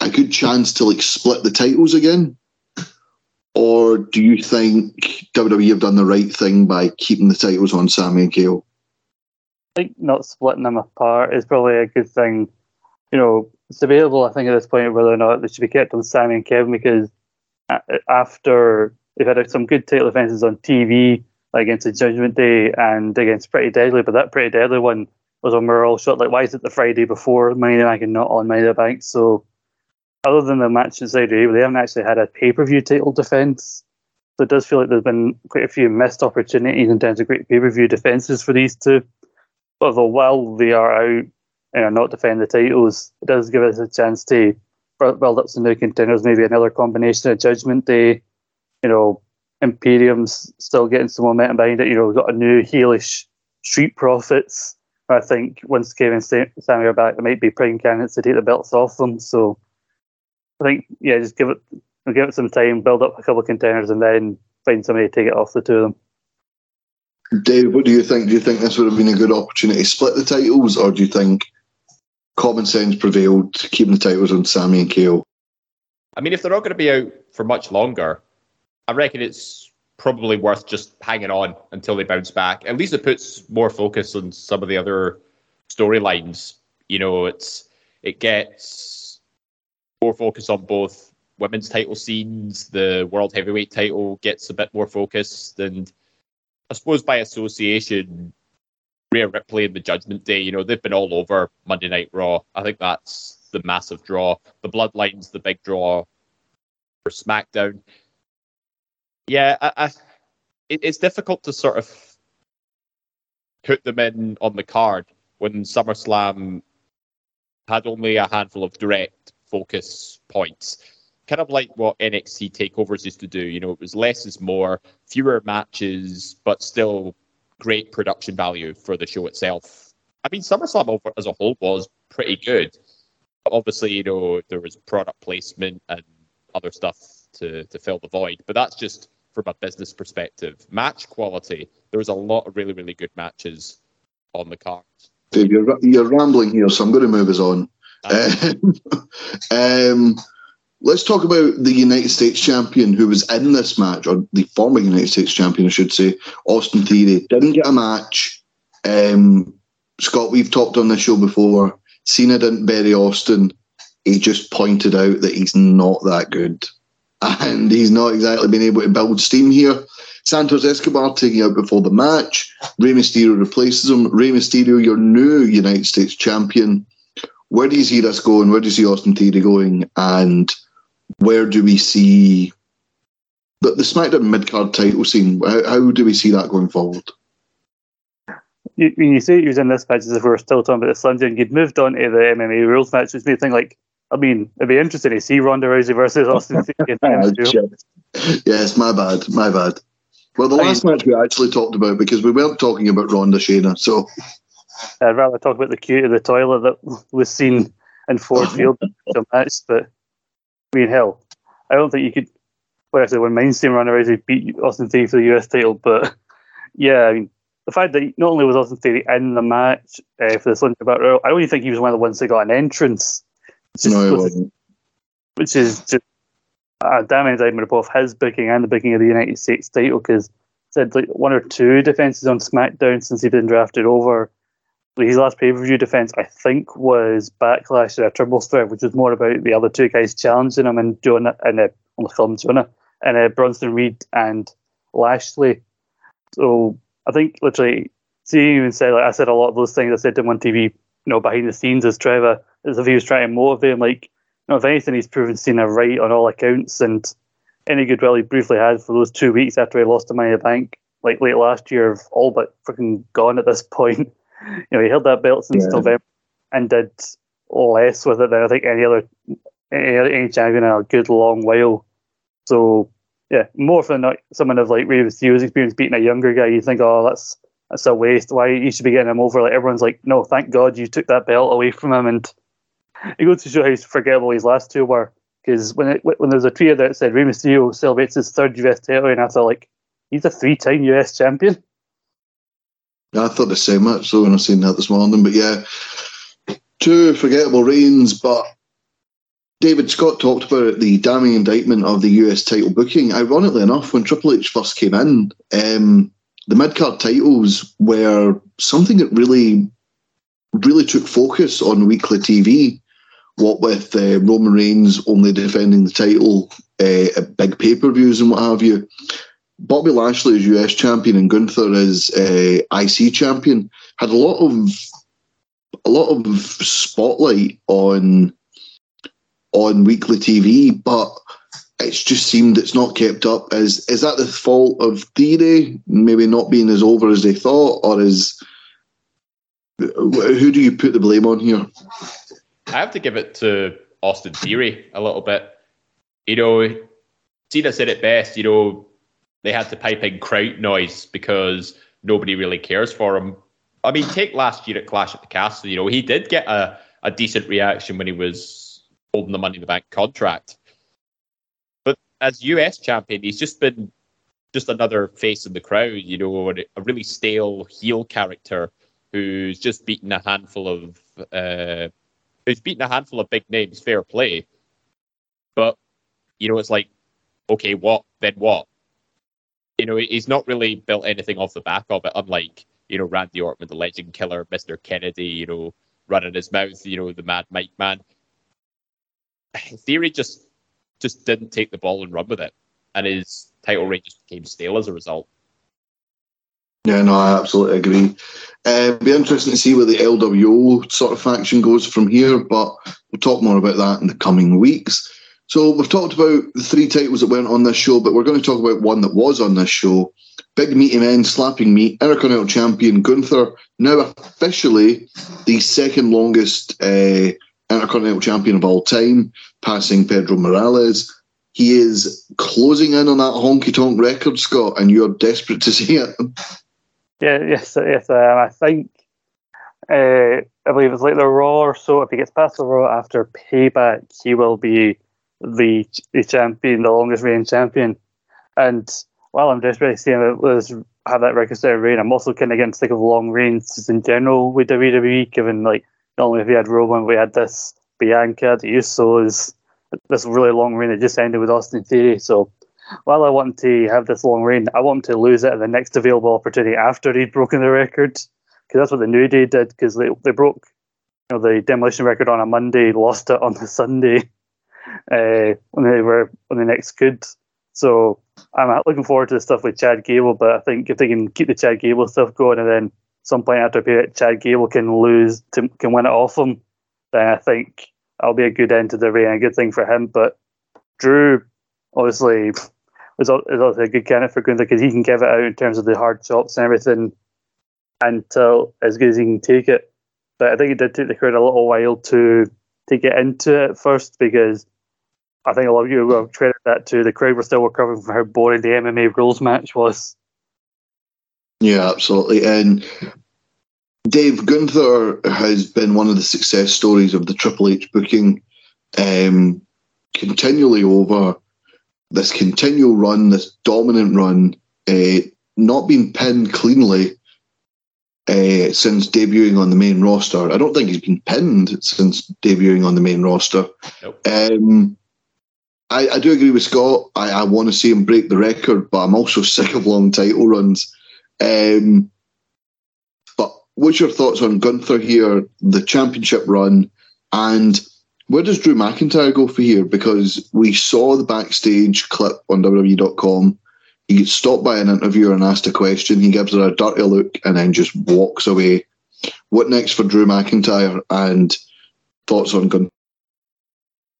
a good chance to like split the titles again? Or do you think WWE have done the right thing by keeping the titles on Sami and KO? I think not splitting them apart is probably a good thing. You know, it's debatable, I think, at this point whether or not they should be kept on Sami and Kevin because after they've had some good title defenses on TV, like against the Judgment Day and against Pretty Deadly, but that Pretty Deadly one was a moral shot. Like, why is it the Friday before Money in the Bank and not on Money in the Bank? So, other than the match in Saudi Arabia, they haven't actually had a pay per view title defense. So, it does feel like there's been quite a few missed opportunities in terms of great pay per view defenses for these two. Although while they are out and are not defending the titles, it does give us a chance to build up some new contenders, maybe another combination of Judgment Day, you know, Imperium's still getting some momentum behind it. You know, we've got a new heelish Street Profits. I think once Kevin and Sami are back, there might be prime candidates to take the belts off them. So I think, yeah, just give it give it some time, build up a couple of contenders, and then find somebody to take it off the two of them. Dave, what do you think? Do you think this would have been a good opportunity to split the titles, or do you think common sense prevailed, to keeping the titles on Sami and KO? I mean, if they're not going to be out for much longer, I reckon it's probably worth just hanging on until they bounce back. At least it puts more focus on some of the other storylines. You know, it's it gets more focus on both women's title scenes. The world heavyweight title gets a bit more focused, and I suppose by association, Rhea Ripley and the Judgment Day. You know, they've been all over Monday Night Raw. I think that's the massive draw. The Bloodlines, the big draw for SmackDown. Yeah, I, I, it, it's difficult to sort of put them in on the card when SummerSlam had only a handful of direct focus points. Kind of like what NXT takeovers used to do. You know, it was less is more, fewer matches, but still great production value for the show itself. I mean, SummerSlam over, as a whole was pretty good. Obviously, you know, there was product placement and other stuff to, to fill the void, but that's just from a business perspective. Match quality, there was a lot of really, really good matches on the card. Dave, you're, you're rambling here, so I'm going to move us on. Um, [laughs] um, let's talk about the United States champion who was in this match, or the former United States champion, I should say, Austin Theory. Didn't get a match. Um, Scott, we've talked on this show before. Cena didn't bury Austin. He just pointed out that he's not that good. And he's not exactly been able to build steam here. Santos Escobar taking out before the match. Rey Mysterio replaces him. Rey Mysterio, your new United States champion. Where do you see this going? Where do you see Austin Theory going? And where do we see the, the SmackDown mid card title scene? How, how do we see that going forward? You, when you say in this match as if we were still talking about the Slim you'd moved on to the MMA rules match, which made me think like, I mean, it'd be interesting to see Ronda Rousey versus Austin [laughs] Theory. yes, my bad, my bad. Well, the last match we actually talked about because we weren't talking about Ronda Shayna, so I'd rather talk about the queue to the toilet that was seen in Ford [laughs] Field match. But I mean, hell, I don't think you could. Well, actually, when mainstream Ronda he beat Austin Theory for the US title, but yeah, I mean, the fact that not only was Austin Theory in the match uh, for the Sunday Battle Royal, I even think he was one of the ones that got an entrance. Which no, is, it wasn't. Which is just a damn indictment of both his booking and the booking of the United States title because said like one or two defenses on SmackDown since he'd been drafted over. His last pay per view defense, I think, was Backlash or a Triple Threat, which was more about the other two guys challenging him and and uh, on the film Jonah and uh, Bronson Reed and Lashley. So I think literally, Cena even said like I said a lot of those things I said to him on TV, you know, behind the scenes as Trevor, as if he was trying to motivate him. Like, you know, if anything, he's proven Cena right on all accounts, and any goodwill he briefly had for those two weeks after he lost the Money in Bank, like late last year, have all but freaking gone at this [laughs] point. You know, he held that belt since Yeah. November and did less with it than I think any other any, any champion in a good long while. So yeah, more for than not, someone of like Rey Mysterio's experience beating a younger guy, you think, oh, that's that's a waste. Why you should be getting him over? Like everyone's like, no, thank God you took that belt away from him, and it goes to show how forgettable his last two were. Because when it, when there was a tweet that said Rey Mysterio celebrates his third US title, and I thought like, he's a three-time US champion. I thought the same actually when I seen that this morning. But yeah, two forgettable reigns. But David Scott talked about the damning indictment of the US title booking. Ironically enough, when Triple H first came in, um, the mid card titles were something that really, really took focus on weekly TV. What with uh, Roman Reigns only defending the title uh, at big pay per views and what have you. Bobby Lashley as US champion and Gunther as uh, IC champion had a lot of a lot of spotlight on on weekly TV, but it's just seemed it's not kept up. Is is that the fault of Theory maybe not being as over as they thought, or is who do you put the blame on here? I have to give it to Austin Theory a little bit. You know, Cena said it best. You know, they had to pipe in crowd noise because nobody really cares for him. I mean, take last year at Clash at the Castle. You know, he did get a, a decent reaction when he was holding the Money in the Bank contract. But as US champion, he's just been just another face in the crowd. You know, a really stale heel character who's just beaten a handful of uh, who's beaten a handful of big names. Fair play, but you know, it's like, okay, what then? What? You know, he's not really built anything off the back of it, unlike you know Randy Orton, the Legend Killer, Mister Kennedy. You know, running his mouth. You know, the Mad Mike Man. [sighs] Theory just just didn't take the ball and run with it, and his title reign just became stale as a result. Yeah, no, I absolutely agree. Uh, be interesting to see where the LWO sort of faction goes from here, but we'll talk more about that in the coming weeks. So we've talked about the three titles that weren't on this show, but we're going to talk about one that was on this show. Big meaty men slapping meat. Intercontinental champion Gunther, now officially the second longest uh, Intercontinental champion of all time, passing Pedro Morales. He is closing in on that honky tonk record, Scott, and you're desperate to [laughs] see it. Yeah, yes, yes. Um, I think uh, I believe it's like the Raw or so. If he gets past the Raw after Payback, he will be the the champion, the longest reigning champion. And while I'm desperate to see him let's have that record set reign, I'm also kind of getting sick of long reigns in general with WWE. Given like not only have we had Roman, we had this Bianca, the Usos, this really long reign that just ended with Austin Theory. So while I want to have this long reign, I want him to lose it at the next available opportunity after he'd broken the record. Because that's what the New Day did, because they, they broke you know the demolition record on a Monday, lost it on the Sunday [laughs] uh, when they were when the next good. So I'm looking forward to the stuff with Chad Gable, but I think if they can keep the Chad Gable stuff going, and then some point after a period, Chad Gable can lose to, can win it off him, then I think that'll be a good end to the reign, a good thing for him. But Drew, obviously, is also a good candidate for Gunther because he can give it out in terms of the hard chops and everything until as good as he can take it. But I think it did take the crowd a little while to to get into it first because I think a lot of you will credit that to the crowd were still recovering from how boring the MMA rules match was. Yeah, absolutely. And Dave Gunther has been one of the success stories of the Triple H booking um, continually over this continual run, this dominant run, uh, not being pinned cleanly uh, since debuting on the main roster. I don't think he's been pinned since debuting on the main roster. Nope. Um, I, I, do agree with Scott. I, I want to see him break the record, but I'm also [laughs] sick of long title runs. Um, but what's your thoughts on Gunther here, the championship run, and where does Drew McIntyre go for here? Because we saw the backstage clip on WWE.com. He gets stopped by an interviewer and asked a question. He gives her a dirty look and then just walks away. What next for Drew McIntyre and thoughts on Gunther?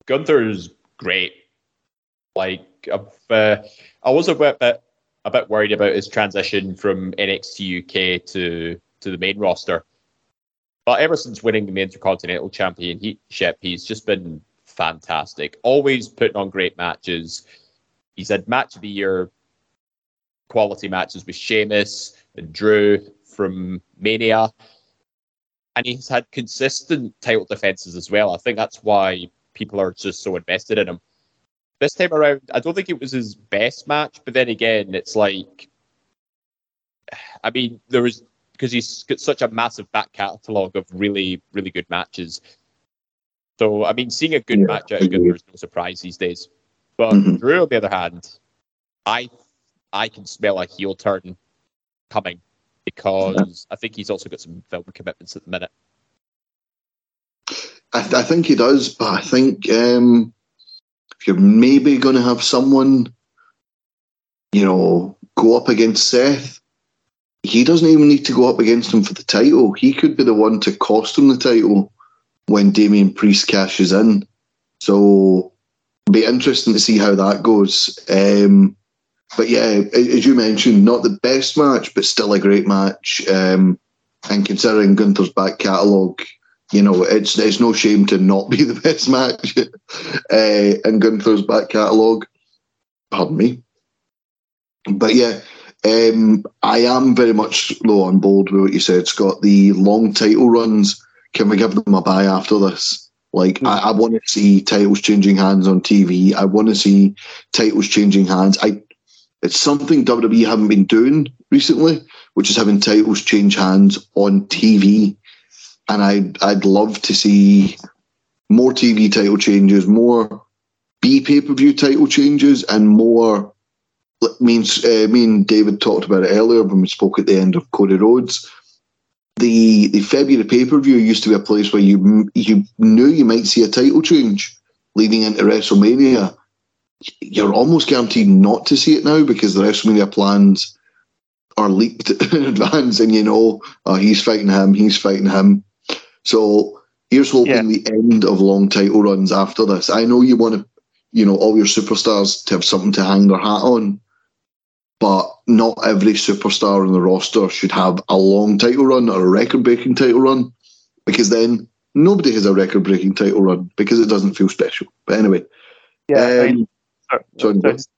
Gunther's great. Like, uh, I was a bit, a bit worried about his transition from NXT UK to to the main roster. But ever since winning the Intercontinental Championship, he's just been fantastic. Always putting on great matches. He's had match of the year quality matches with Sheamus and Drew from Mania. And he's had consistent title defenses as well. I think that's why people are just so invested in him. This time around, I don't think it was his best match, but then again, it's like, I mean, there was because he's got such a massive back catalogue of really, really good matches. So, I mean, seeing a good yeah, match out of Gunther is no surprise these days. But mm-hmm. Drew, on the other hand, I I can smell a heel turn coming because I think he's also got some film commitments at the minute. I, th- I think he does, but I think um, if you're maybe going to have someone, you know, go up against Seth, he doesn't even need to go up against him for the title. He could be the one to cost him the title when Damian Priest cashes in. So be interesting to see how that goes. Um, but yeah, as you mentioned, not the best match, but still a great match. Um, and considering Gunther's back catalogue, you know, it's it's no shame to not be [laughs] the best match [laughs] uh, in Gunther's back catalogue. Pardon me. But yeah, um, I am very much low on board with what you said, Scott. The long title runs, can we give them a buy after this? Like, mm. I, I want to see titles changing hands on TV. I want to see titles changing hands. I, it's something WWE haven't been doing recently, which is having titles change hands on TV. And I, I'd love to see more TV title changes, more B pay per view title changes, and more me and, uh, me and David talked about it earlier when we spoke at the end of Cody Rhodes. The the February pay per view used to be a place where you you knew you might see a title change leading into WrestleMania. You're almost guaranteed not to see it now because the WrestleMania plans are leaked [laughs] in advance, and you know uh, he's fighting him, he's fighting him. So here's hoping yeah. the end of long title runs after this. I know you want to, you know, all your superstars to have something to hang their hat on but not every superstar on the roster should have a long title run or a record breaking title run because then nobody has a record breaking title run because it doesn't feel special. But anyway. Yeah. Um, I sorry, sorry, just,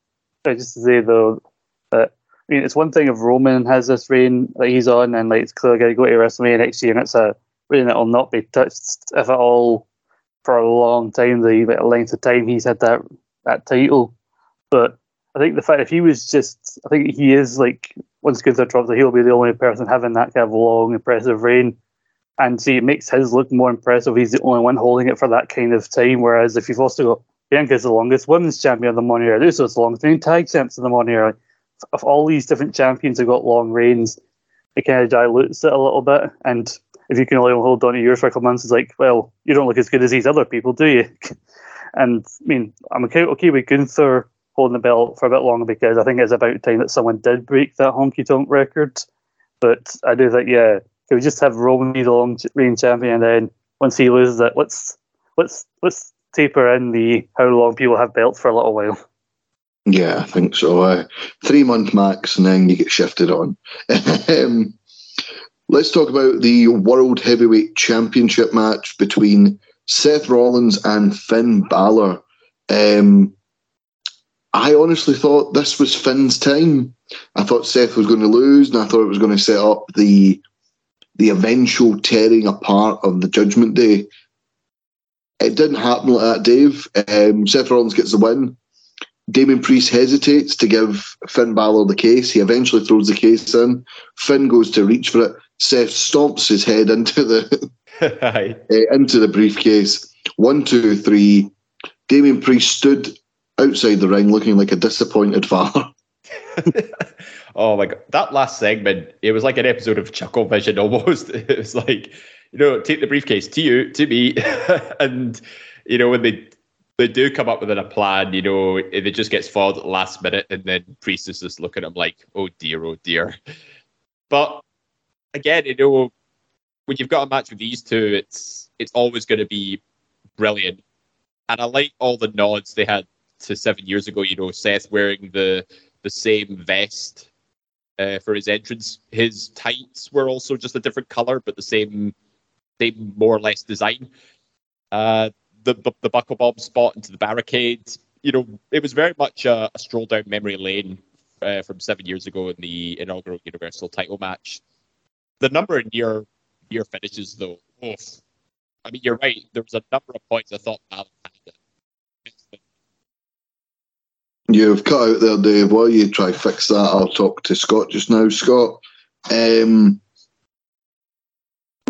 sorry, just to say though that I mean it's one thing if Roman has this reign that he's on and like it's clearly gonna go to WrestleMania next year and it's a reign that will not be touched if at all for a long time, the length of time he's had that that title. But I think the fact if he was just, I think he is like once Gunther drops it, he'll be the only person having that kind of long, impressive reign. And see, it makes his look more impressive. He's the only one holding it for that kind of time. Whereas if you've also got Bianca's the longest women's champion of the money era, is the longest running tag champs of the money era. If all these different champions have got long reigns, it kind of dilutes it a little bit. And if you can only hold on to yours for a couple months, it's like, well, you don't look as good as these other people, do you? [laughs] and I mean, I'm okay, okay with Gunther holding the belt for a bit longer because I think it's about time that someone did break that honky tonk record. But I do think, yeah, can we just have Roman be the long reign champion, and then once he loses it, let's let's let's taper in the how long people have belts for a little while. Yeah, I think so. Uh, three month max, and then you get shifted on. [laughs] um, let's talk about the World Heavyweight Championship match between Seth Rollins and Finn Balor. Um, I honestly thought this was Finn's time. I thought Seth was going to lose, and I thought it was going to set up the the eventual tearing apart of the Judgment Day. It didn't happen like that, Dave. Um, Seth Rollins gets the win. Damian Priest hesitates to give Finn Balor the case. He eventually throws the case in. Finn goes to reach for it. Seth stomps his head into the [laughs] uh, into the briefcase. One, two, three. Damian Priest stood outside the ring looking like a disappointed [laughs] father. [laughs] oh my god, that last segment, it was like an episode of Chuckle Vision almost. It was like, you know, take the briefcase to you, to me. [laughs] and, you know, when they they do come up with a plan, you know, it just gets foiled at the last minute, and then Priest is just looking at him like, oh dear, oh dear. But again, you know, when you've got a match with these two, it's it's always going to be brilliant. And I like all the nods they had to seven years ago. You know, Seth wearing the the same vest uh, for his entrance. His tights were also just a different color, but the same, same more or less design. Uh, the, the the buckle bomb spot into the barricade. You know, it was very much a, a stroll down memory lane uh, from seven years ago in the inaugural Universal Title match. The number of near near finishes, though, oof. I mean, you're right. There was a number of points I thought Balor had You've cut out there, Dave. While you try fix that, I'll talk to Scott just now. Scott, um,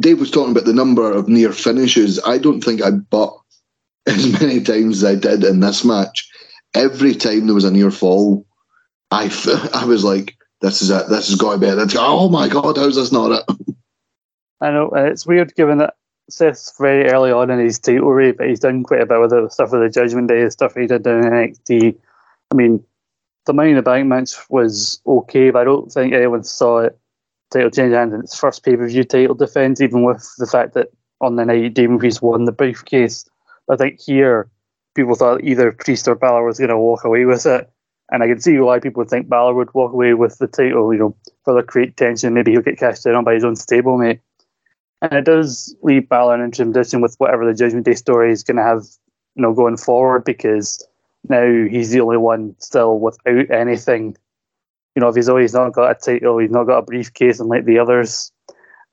Dave was talking about the number of near finishes. I don't think I bought as many times as I did in this match. Every time there was a near fall, I, [laughs] I was like, "This is it. This has got to be it." oh my god, how's this not it? [laughs] I know, and it's weird given that Seth's very early on in his title reign, but he's done quite a bit with the stuff with the Judgment Day, stuff he did in NXT I mean, the Money in the Bank match was okay, but I don't think anyone saw it title change in its first pay per view title defense, even with the fact that on the night Damian Priest won the briefcase. I think here people thought either Priest or Balor was going to walk away with it. And I can see why people would think Balor would walk away with the title, you know, further create tension. Maybe he'll get cashed in on by his own stablemate. And it does leave Balor in interesting position with whatever the Judgment Day story is going to have, you know, going forward because now he's the only one still without anything. You know, if he's always not got a title, he's not got a briefcase, and like the others.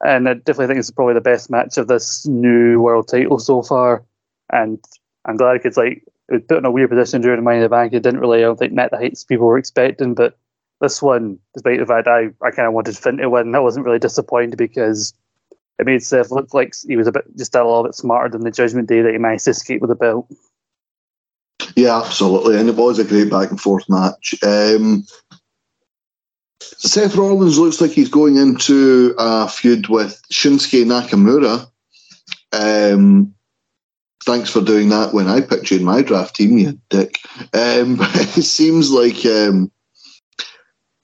And I definitely think it's probably the best match of this new world title so far. And I'm glad it could like it was put in a weird position during Money in the Bank. It didn't really, I don't think, met the heights people were expecting. But this one, despite the fact I, I kind of wanted Finn to win, I wasn't really disappointed because it made Seth look like he was a bit just a little bit smarter than the Judgment Day that he managed to escape with the belt. Yeah, absolutely. And it was a great back and forth match. Um, Seth Rollins looks like he's going into a feud with Shinsuke Nakamura. Um, thanks for doing that when I picked you in my draft team, you dick. Um, [laughs] it seems like um,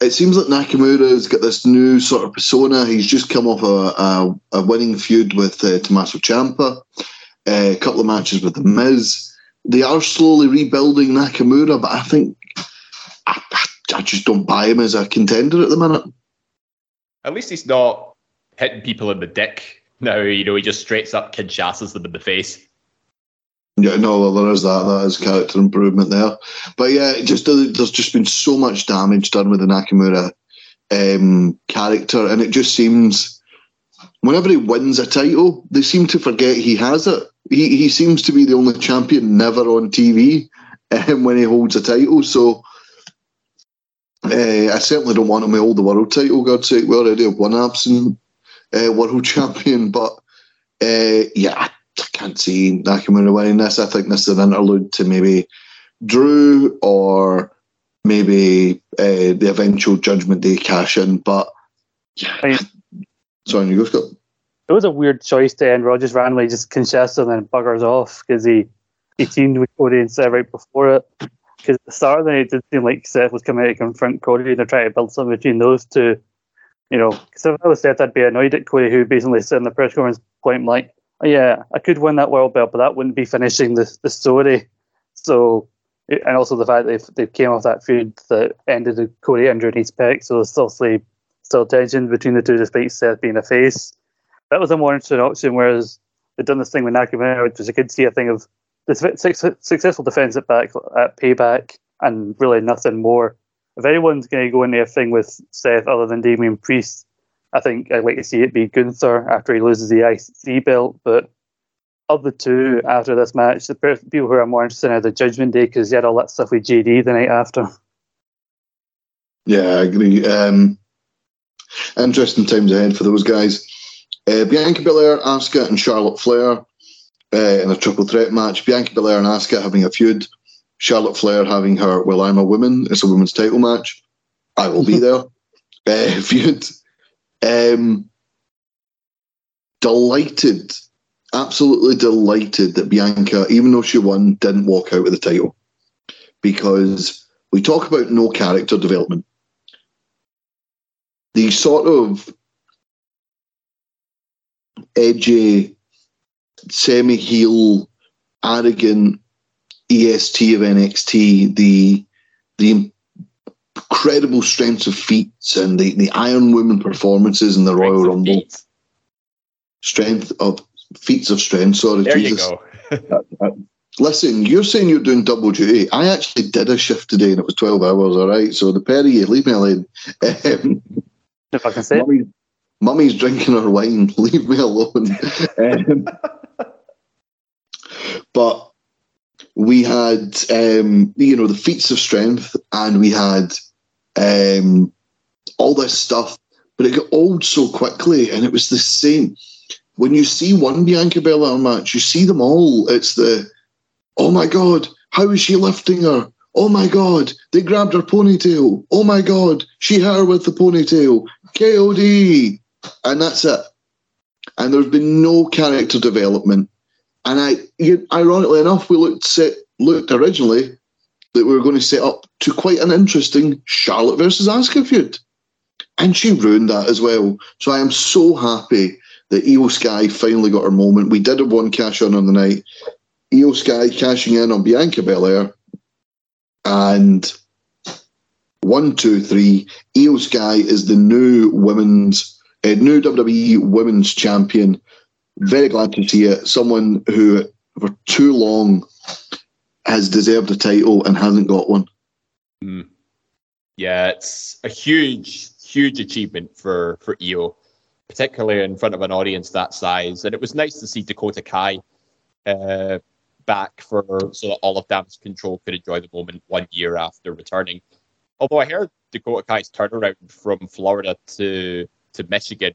it seems like Nakamura's got this new sort of persona. He's just come off a, a, a winning feud with uh, Tommaso Ciampa, uh, a couple of matches with The Miz they are slowly rebuilding Nakamura, but I think I, I, just don't buy him as a contender at the minute. At least he's not hitting people in the dick. No, you know, he just straights up Kinshasas them in the face. Yeah, no, there is that. That is character improvement there. But yeah, just there's just been so much damage done with the Nakamura um, character, and it just seems whenever he wins a title, they seem to forget he has it he, he seems to be the only champion never on TV [laughs] um, when he holds a title. So uh, I certainly don't want him to hold the world title. God's sake, we already have one absent uh, world [laughs] champion. But uh, yeah, I, I can't see Nakamura winning this. I think this is an interlude to maybe Drew or maybe uh, the eventual Judgment Day cash in. But yeah, sorry, you go, Scott. it was a weird choice to end. Rogers randomly just Kinshasa and then buggers off because he he teamed with Cody and Seth right before it. Because at the start of the night, it did seem like Seth was coming out to confront Cody and they're trying to build something between those two. You know, because if I was Seth, I'd be annoyed at Cody, who basically said in the press conference point like, oh, "Yeah, I could win that world belt, but that wouldn't be finishing the the story." So, and also the fact that they came off that feud that ended with Cody injuring his pec, so there's still still tension between the two, despite Seth being a face. That was a more interesting option, whereas they've done this thing with Nakamura, which was a good see a thing of the successful defense at back at payback and really nothing more. If anyone's going to go into a thing with Seth other than Damian Priest, I think I'd like to see it be Gunther after he loses the IC belt. But of the two after this match, the people who are more interested in are the Judgment Day because he had all that stuff with JD the night after. Yeah, I agree. Um, interesting times ahead for those guys. Uh, Bianca Belair, Asuka, and Charlotte Flair uh, in a triple threat match. Bianca Belair and Asuka having a feud. Charlotte Flair having her "Well, I'm a woman." It's a women's title match. I will be [laughs] there. Uh, [laughs] feud. Um, delighted, absolutely delighted that Bianca, even though she won, didn't walk out with the title because we talk about no character development. The sort of edgy semi heel, arrogant EST of NXT, the the incredible strengths of feats and the, the Iron Woman performances in the Royal strength Rumble. Strength of feats of strength. Sorry, there Jesus. you go. [laughs] uh, uh, listen, you're saying you're doing double duty. I actually did a shift today and it was 12 hours, all right? So the Perry, leave me alone. [laughs] Um, if I can say Mummy's drinking her wine. [laughs] Leave me alone. um, but we had, um, you know, the feats of strength, and we had um, all this stuff, but it got old so quickly, and it was the same. When you see one Bianca Belair match, you see them all. It's the, oh my god, how is she lifting her? Oh my god, they grabbed her ponytail. Oh my god, she hit her with the ponytail. KOD, and that's it. And there's been no character development. And I, ironically enough, we looked set, looked originally that we were going to set up to quite an interesting Charlotte versus Asuka feud, and she ruined that as well. So I am so happy that Iyo Sky finally got her moment. We did have one cash on on the night. Iyo Sky cashing in on Bianca Belair, and one, two, three. Iyo Sky is the new women's, uh, new WWE women's champion very glad to see it. Someone who, for too long, has deserved a title and hasn't got one. Mm. Yeah, it's a huge, huge achievement for for Iyo, particularly in front of an audience that size. And it was nice to see Dakota Kai uh, back for so that all of Damage Control could enjoy the moment one year after returning. Although I heard Dakota Kai's turnaround from Florida to to Michigan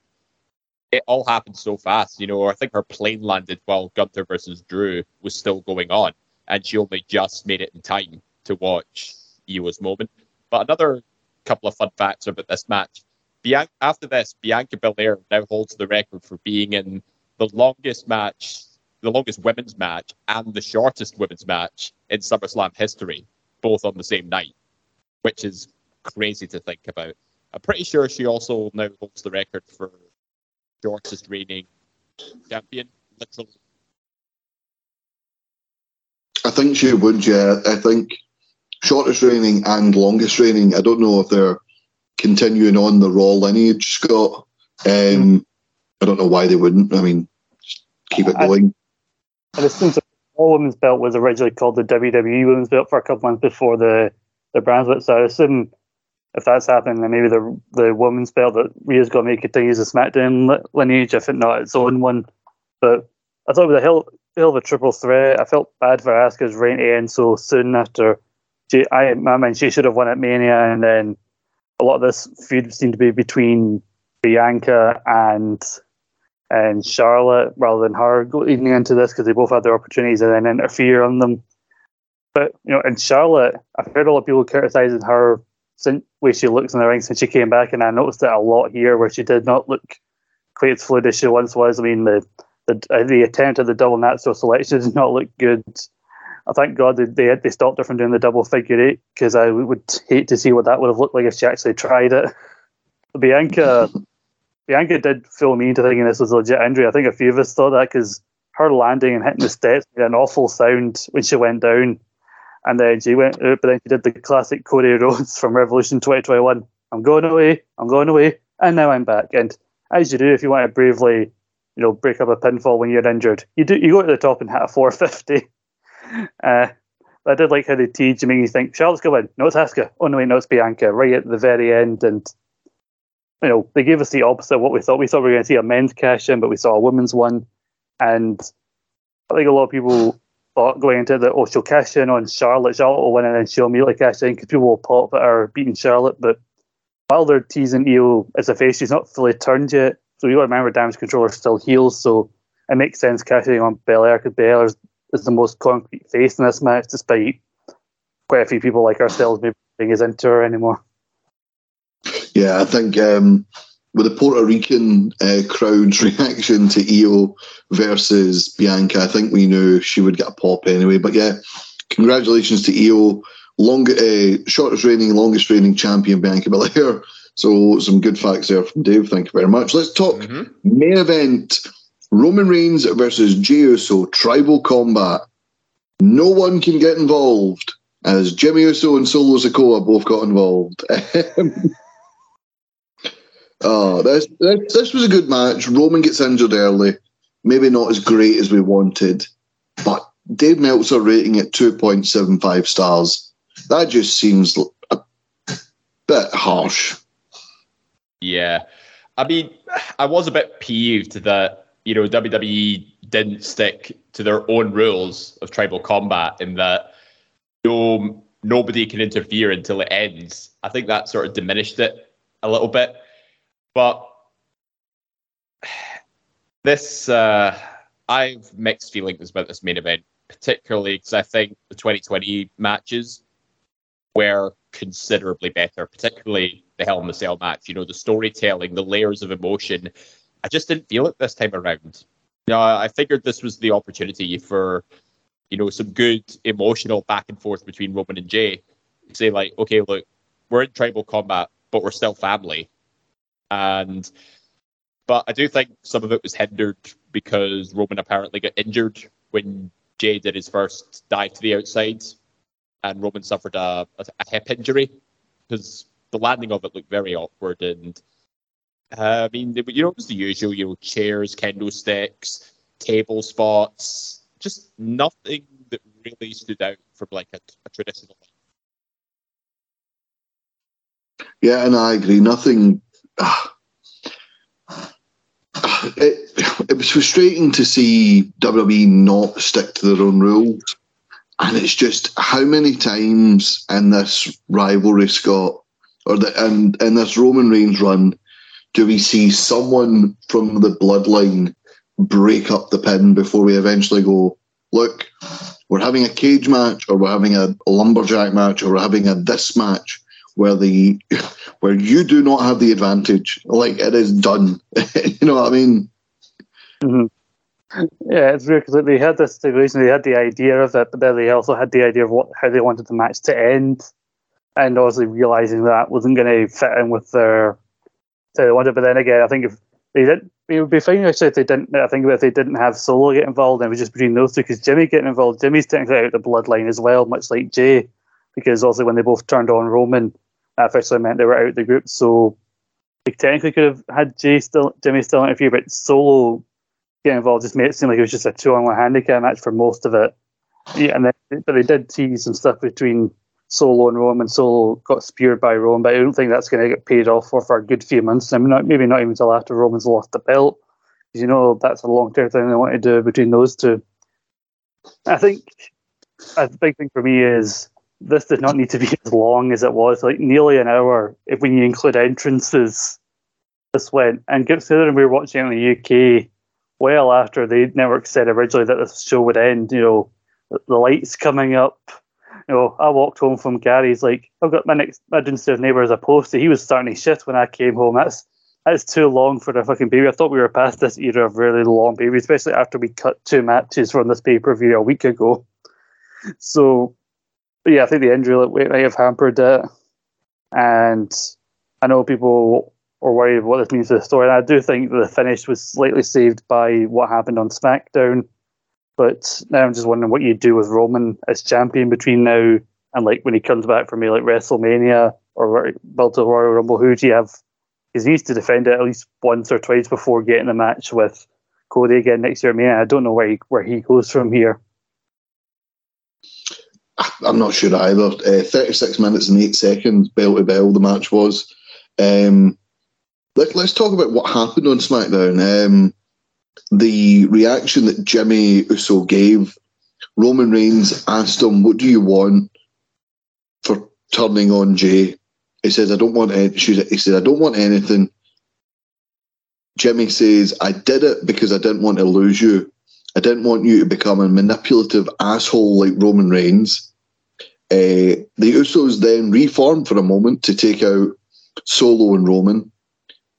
it all happened so fast. You know, I think her plane landed while Gunther versus Drew was still going on, and she only just made it in time to watch Iyo's moment. But another couple of fun facts about this match. Bian- after this, Bianca Belair now holds the record for being in the longest match, the longest women's match, and the shortest women's match in SummerSlam history, both on the same night, which is crazy to think about. I'm pretty sure she also now holds the record for shortest reigning champion, literally. I think she would, yeah. I think shortest reigning and longest reigning. I don't know if they're continuing on the Raw lineage, Scott. Um, I don't know why they wouldn't. I mean, keep it going. And it seems the Raw Women's Belt was originally called the WWE Women's Belt for a couple months before the the brand split. So I assume if that's happening, then maybe the the women's belt that Rhea's got to continues the SmackDown lineage, if it not its own one. But I thought with a hell, hell of a triple threat. I felt bad for Asuka's reign to end so soon after. She, I, I mean, she should have won at Mania, and then a lot of this feud seemed to be between Bianca and and Charlotte rather than her leading into this because they both had their opportunities and then interfere on them. But you know, in Charlotte, I've heard a lot of people criticizing her since way she looks in the ring since she came back, and I noticed it a lot here where she did not look quite as fluid as she once was. I mean, the the, uh, the attempt at the double natural selection [laughs] did not look good. I thank God they they, they stopped her from doing the double figure eight because I would hate to see what that would have looked like if she actually tried it. [laughs] Bianca, [laughs] Bianca did fool me into thinking this was a legit injury. I think a few of us thought that because her landing and hitting the steps made an awful sound when she went down, and then she went, but then she did the classic Cody Rhodes [laughs] from Revolution 2021. I'm going away, I'm going away, and now I'm back. And as you do, if you want to bravely, you know, break up a pinfall when you're injured, you do. You go to the top and hit a 450. [laughs] Uh, I did like how they teased you, make you think Charlotte's going to win. No, it's Asuka. Oh no, wait, no, it's Bianca. Right at the very end, and you know they gave us the opposite of what we thought. We thought we were going to see a men's cash in, but we saw a women's one, and I think a lot of people thought going into the oh she'll cash in on Charlotte, Charlotte will win, and then she'll immediately cash in because people will pop at her beating Charlotte. But while they're teasing Iyo as a face, she's not fully turned yet. So you got to remember, Damage Control still heels, so it makes sense cashing on Belair because Belair is, is the most concrete face in this match, despite quite a few people like ourselves maybe being as into her anymore. Yeah, I think um, with the Puerto Rican uh, crowd's [laughs] reaction to Iyo versus Bianca, I think we knew she would get a pop anyway. But yeah, congratulations to Iyo, long, uh, shortest reigning, longest reigning champion Bianca Belair. So some good facts there from Dave. Thank you very much. Let's talk main event: Roman Reigns versus Jey Uso, tribal combat. No one can get involved as Jimmy Uso and Solo Sikoa both got involved. [laughs] oh, this, this this was a good match. Roman gets injured early, maybe not as great as we wanted, but Dave Meltzer rating it two point seven five stars. That just seems a bit harsh. Yeah. I mean, I was a bit peeved that, you know, WWE didn't stick to their own rules of tribal combat in that no nobody can interfere until it ends. I think that sort of diminished it a little bit. But this uh I've mixed feelings about this main event, particularly because I think the 2020 matches were considerably better, particularly the Hell in the Cell match. You know, the storytelling, the layers of emotion. I just didn't feel it this time around. You know, I figured this was the opportunity for, you know, some good emotional back and forth between Roman and Jey. Say like, okay, look, we're in tribal combat, but we're still family. And but I do think some of it was hindered because Roman apparently got injured when Jey did his first dive to the outside, and Roman suffered a, a, a hip injury because the landing of it looked very awkward. And uh, I mean, you know, it was the usual, you know, chairs, kendo sticks, table spots, just nothing that really stood out from like a, a traditional. Yeah, and I agree. Nothing. It, it was frustrating to see WWE not stick to their own rules. And it's just how many times in this rivalry, Scott, or the in, in this Roman Reigns run, do we see someone from the bloodline break up the pin before we eventually go, look, we're having a cage match or we're having a lumberjack match or we're having a this match where the where you do not have the advantage. Like it is done. [laughs] you know what I mean? Mm-hmm. Yeah, it's weird because they had this they had the idea of it, but then they also had the idea of what how they wanted the match to end, and obviously realizing that wasn't going to fit in with their so they wanted. But then again, I think if they didn't, it would be fine actually if they didn't. I think if they didn't have Solo get involved, and it was just between those two because Jimmy getting involved, Jimmy's technically out of the bloodline as well, much like Jey, because also when they both turned on Roman, that officially meant they were out of the group. So they technically could have had Jey still, Jimmy still interfere, but Solo getting involved just made it seem like it was just a two-on-one handicap match for most of it. Yeah, and then, but they did tease some stuff between Solo and Roman. Solo got speared by Roman, but I don't think that's going to get paid off for for a good few months. I mean, not, maybe not even until after Roman's lost the belt, because you know that's a long-term thing they want to do between those two. I think a big thing for me is this did not need to be as long as it was, like nearly an hour. If when you include entrances, this went. And considering we were watching it in the UK well after the network said originally that this show would end, you know, the, lights coming up. You know, I walked home from Gary's like I've got my next my downstairs neighbour as a poster. He was starting to shit when I came home. That's that's too long for a fucking baby. I thought we were past this era of really long baby, especially after we cut two matches from this pay per view a week ago. So, but yeah, I think the injury might have hampered it, and I know people are worried about what this means to the story. And I do think the finish was slightly saved by what happened on SmackDown. But now I'm just wondering what you do with Roman as champion between now and like when he comes back for me like WrestleMania or Build to Royal Rumble. Who do you have? Because he needs to defend it at least once or twice before getting a match with Cody again next year. I mean, I don't know where he, where he goes from here. I'm not sure either. Uh, 36 minutes and 8 seconds, bell to bell, the match was. Um, let, us talk about what happened on SmackDown. Um, the reaction that Jimmy Uso gave, Roman Reigns asked him, What do you want for turning on Jey? He says, I don't want any, he said, I don't want anything. Jimmy says, I did it because I didn't want to lose you. I didn't want you to become a manipulative asshole like Roman Reigns. Uh, the Usos then reform for a moment to take out Solo and Roman.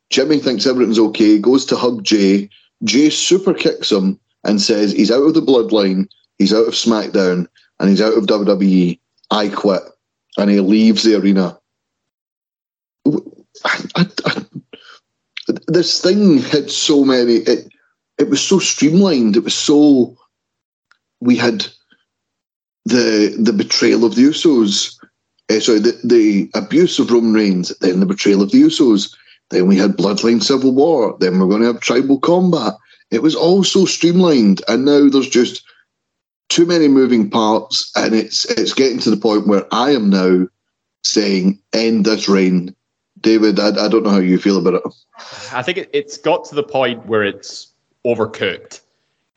Jimmy thinks everything's okay, goes to hug Jey. Jey super kicks him and says he's out of the bloodline, he's out of SmackDown, and he's out of WWE. I quit. And he leaves the arena. I, I, I, this thing had so many. It it was so streamlined. It was so. We had the the betrayal of the Usos. Uh, sorry, the, the abuse of Roman Reigns, then the betrayal of the Usos, then we had Bloodline Civil War, then we're going to have Tribal Combat. It was all so streamlined, and now there's just too many moving parts, and it's it's getting to the point where I am now saying end this reign. David, I, I don't know how you feel about it. I think it, it's got to the point where it's overcooked.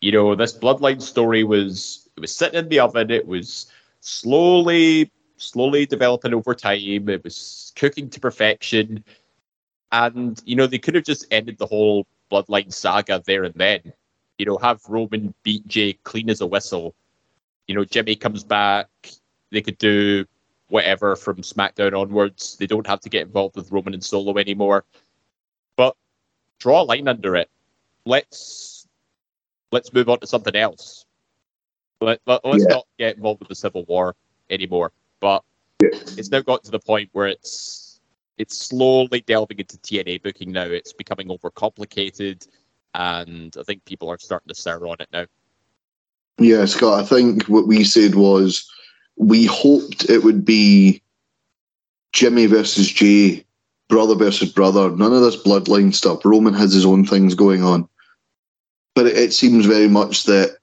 You know, this bloodline story was it was sitting in the oven. It was slowly, slowly developing over time. It was cooking to perfection, and you know they could have just ended the whole bloodline saga there and then. You know, have Roman beat Jey clean as a whistle. You know, Jimmy comes back. They could do whatever from SmackDown onwards. They don't have to get involved with Roman and Solo anymore. But draw a line under it. Let's let's move on to something else. Let, let, us yeah. not get involved with the Civil War anymore. But yeah. it's now got to the point where it's it's slowly delving into TNA booking now. It's becoming overcomplicated, and I think people are starting to sour on it now. Yeah, Scott. I think what we said was we hoped it would be Jimmy versus Jey, brother versus brother. None of this bloodline stuff. Roman has his own things going on, but it, it seems very much that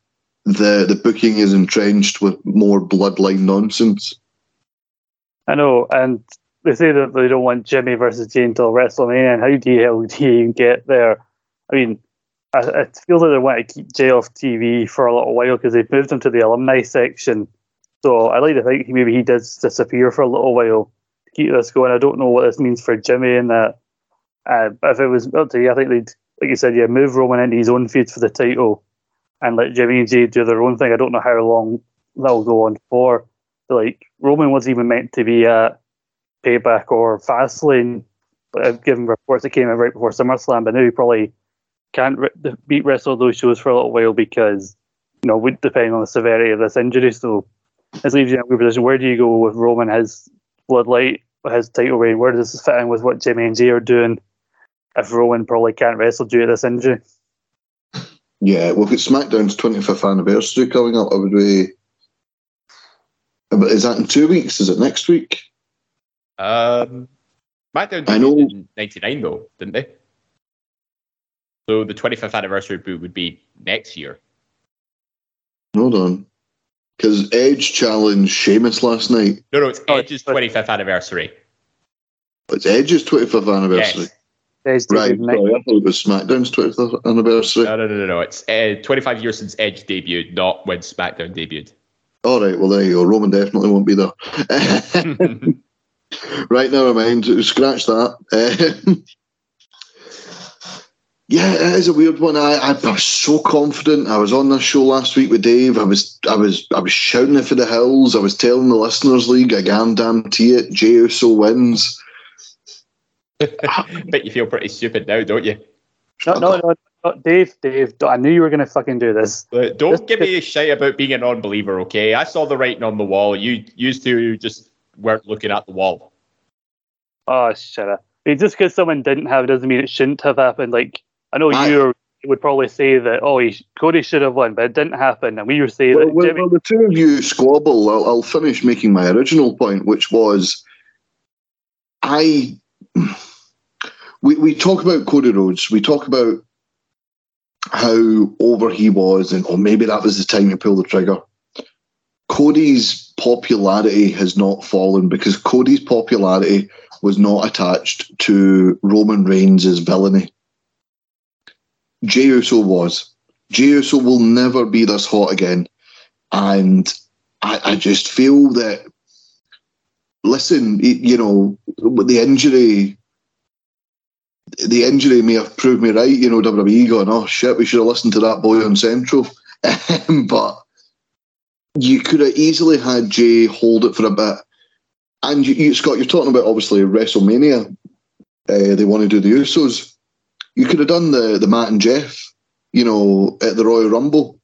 the the booking is entrenched with more bloodline nonsense. I know, and they say that they don't want Jimmy versus Jey until WrestleMania. And how do you, do you get there? I mean, I, I feel like they want to keep Jey off TV for a little while because they've moved him to the alumni section so I like to think maybe he does disappear for a little while to keep this going. I don't know what this means for Jimmy and that. Uh, if it was up to you, I think they'd, like you said, yeah, move Roman into his own feud for the title and let Jimmy and Jey do their own thing. I don't know how long that'll go on for. Like Roman was even meant to be at Payback or Fastlane, but I've given reports that came out right before SummerSlam, but now he probably can't re- beat wrestle those shows for a little while because you know, depending on the severity of this injury. So this leaves you in a weird position. Where do you go with Roman, his bloodline, his title reign? Where does this fit in with what Jimmy and Jey are doing if Roman probably can't wrestle due to this injury? Yeah, we've got SmackDown's 25th anniversary coming up. I would be. But is that in two weeks? Is it next week? Um, SmackDown I know. in 99 though, didn't they? So the 25th anniversary boot would be next year. Hold on. Because Edge challenged Sheamus last night. No, no, it's oh, Edge's 25th anniversary. It's Edge's 25th anniversary. Yes. Right, sorry, I thought it was SmackDown's 25th anniversary. No, no, no, no, no. It's uh, 25 years since Edge debuted, not when SmackDown debuted. All right, well, there you go. Roman definitely won't be there. [laughs] right, never mind. Scratch that. Yeah, it is a weird one. I, I, I, was so confident. I was on this show last week with Dave. I was I was I was shouting it for the hills. I was telling the listeners league, I guarantee it, Jey Uso wins. [laughs] Bet you feel pretty stupid now, don't you? No, no, no, no, Dave, Dave. I knew you were going to fucking do this. But don't give me a shit about being a non-believer, okay? I saw the writing on the wall. You used to just weren't looking at the wall. Oh, shut up. I mean, just because someone didn't have it doesn't mean it shouldn't have happened. Like, I know I- you would probably say that, oh, he, Cody should have won, but it didn't happen. And we were saying Well, that well, Jimmy, well, the two of you squabble. I'll, I'll finish making my original point, which was I. We, we talk about Cody Rhodes. We talk about how over he was, and oh, maybe that was the time to pull the trigger. Cody's popularity has not fallen because Cody's popularity was not attached to Roman Reigns' villainy. Jey Uso was. Jey Uso will never be this hot again. And I, I just feel that, listen, you know, with the injury, the injury may have proved me right. You know, WWE going, oh shit, we should have listened to that boy on Central. [laughs] but you could have easily had Jey hold it for a bit. And you, you Scott, you're talking about obviously WrestleMania. Uh, they want to do the Usos. You could have done the the Matt and Jeff, you know, at the Royal Rumble.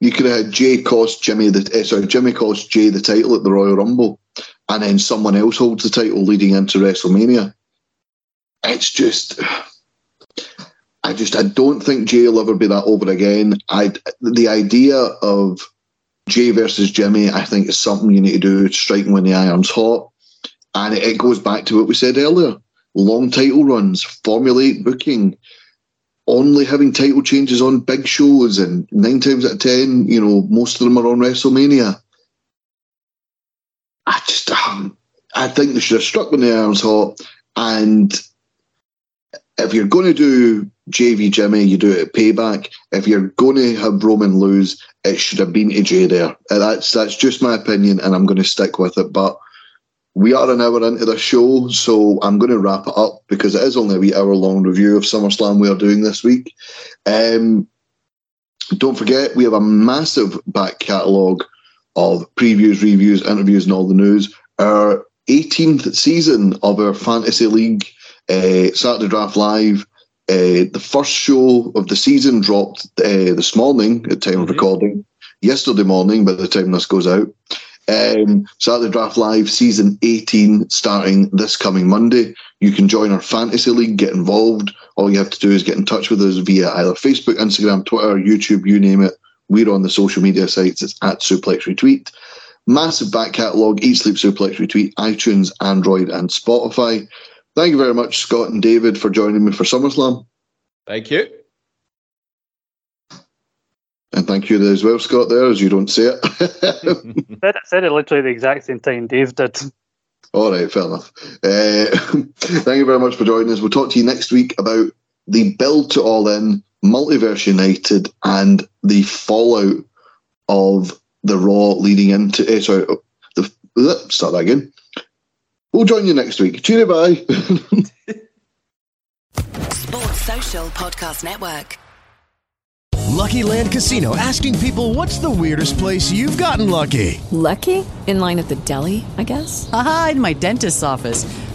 You could have had Jey cost Jimmy the uh, sorry Jimmy cost Jey the title at the Royal Rumble, and then someone else holds the title leading into WrestleMania. It's just, I just I don't think Jey will ever be that over again. I the idea of Jey versus Jimmy, I think is something you need to do. Striking when the iron's hot, and it, it goes back to what we said earlier: long title runs, Formula booking, only having title changes on big shows, and nine times out of ten, you know, most of them are on WrestleMania. I just, um, I think they should have struck when the iron's hot, and if you're going to do JV Jimmy, you do it at Payback. If you're going to have Roman lose, it should have been to Jey there. That's that's just my opinion, and I'm going to stick with it. But we are an hour into the show, so I'm going to wrap it up because it is only a wee hour long review of SummerSlam we are doing this week. Um, don't forget, we have a massive back catalogue of previews, reviews, interviews, and all the news. Our 18th season of our Fantasy League uh, Saturday Draft Live. Uh, the first show of the season dropped uh, this morning at time of recording. Yesterday morning, by the time this goes out. Um, Saturday Draft Live Season 18 starting this coming Monday. You can join our fantasy league, get involved. All you have to do is get in touch with us via either Facebook, Instagram, Twitter, YouTube, you name it. We're on the social media sites. It's at Suplex Retweet. Massive back catalogue, Eat Sleep Suplex Retweet, iTunes, Android, and Spotify. Thank you very much, Scott and David, for joining me for SummerSlam. Thank you. And thank you as well, Scott, there, as you don't say it. [laughs] said, I said it literally the exact same time Dave did. All right, fair enough. Uh, [laughs] thank you very much for joining us. We'll talk to you next week about the build to All In, Multiverse United, and the fallout of the Raw leading into. Uh, sorry, the start that again. We'll join you next week. Cheerio, bye. Sports Social Podcast Network. Lucky Land Casino asking people what's the weirdest place you've gotten lucky? Lucky? In line at the deli, I guess? Aha, in my dentist's office.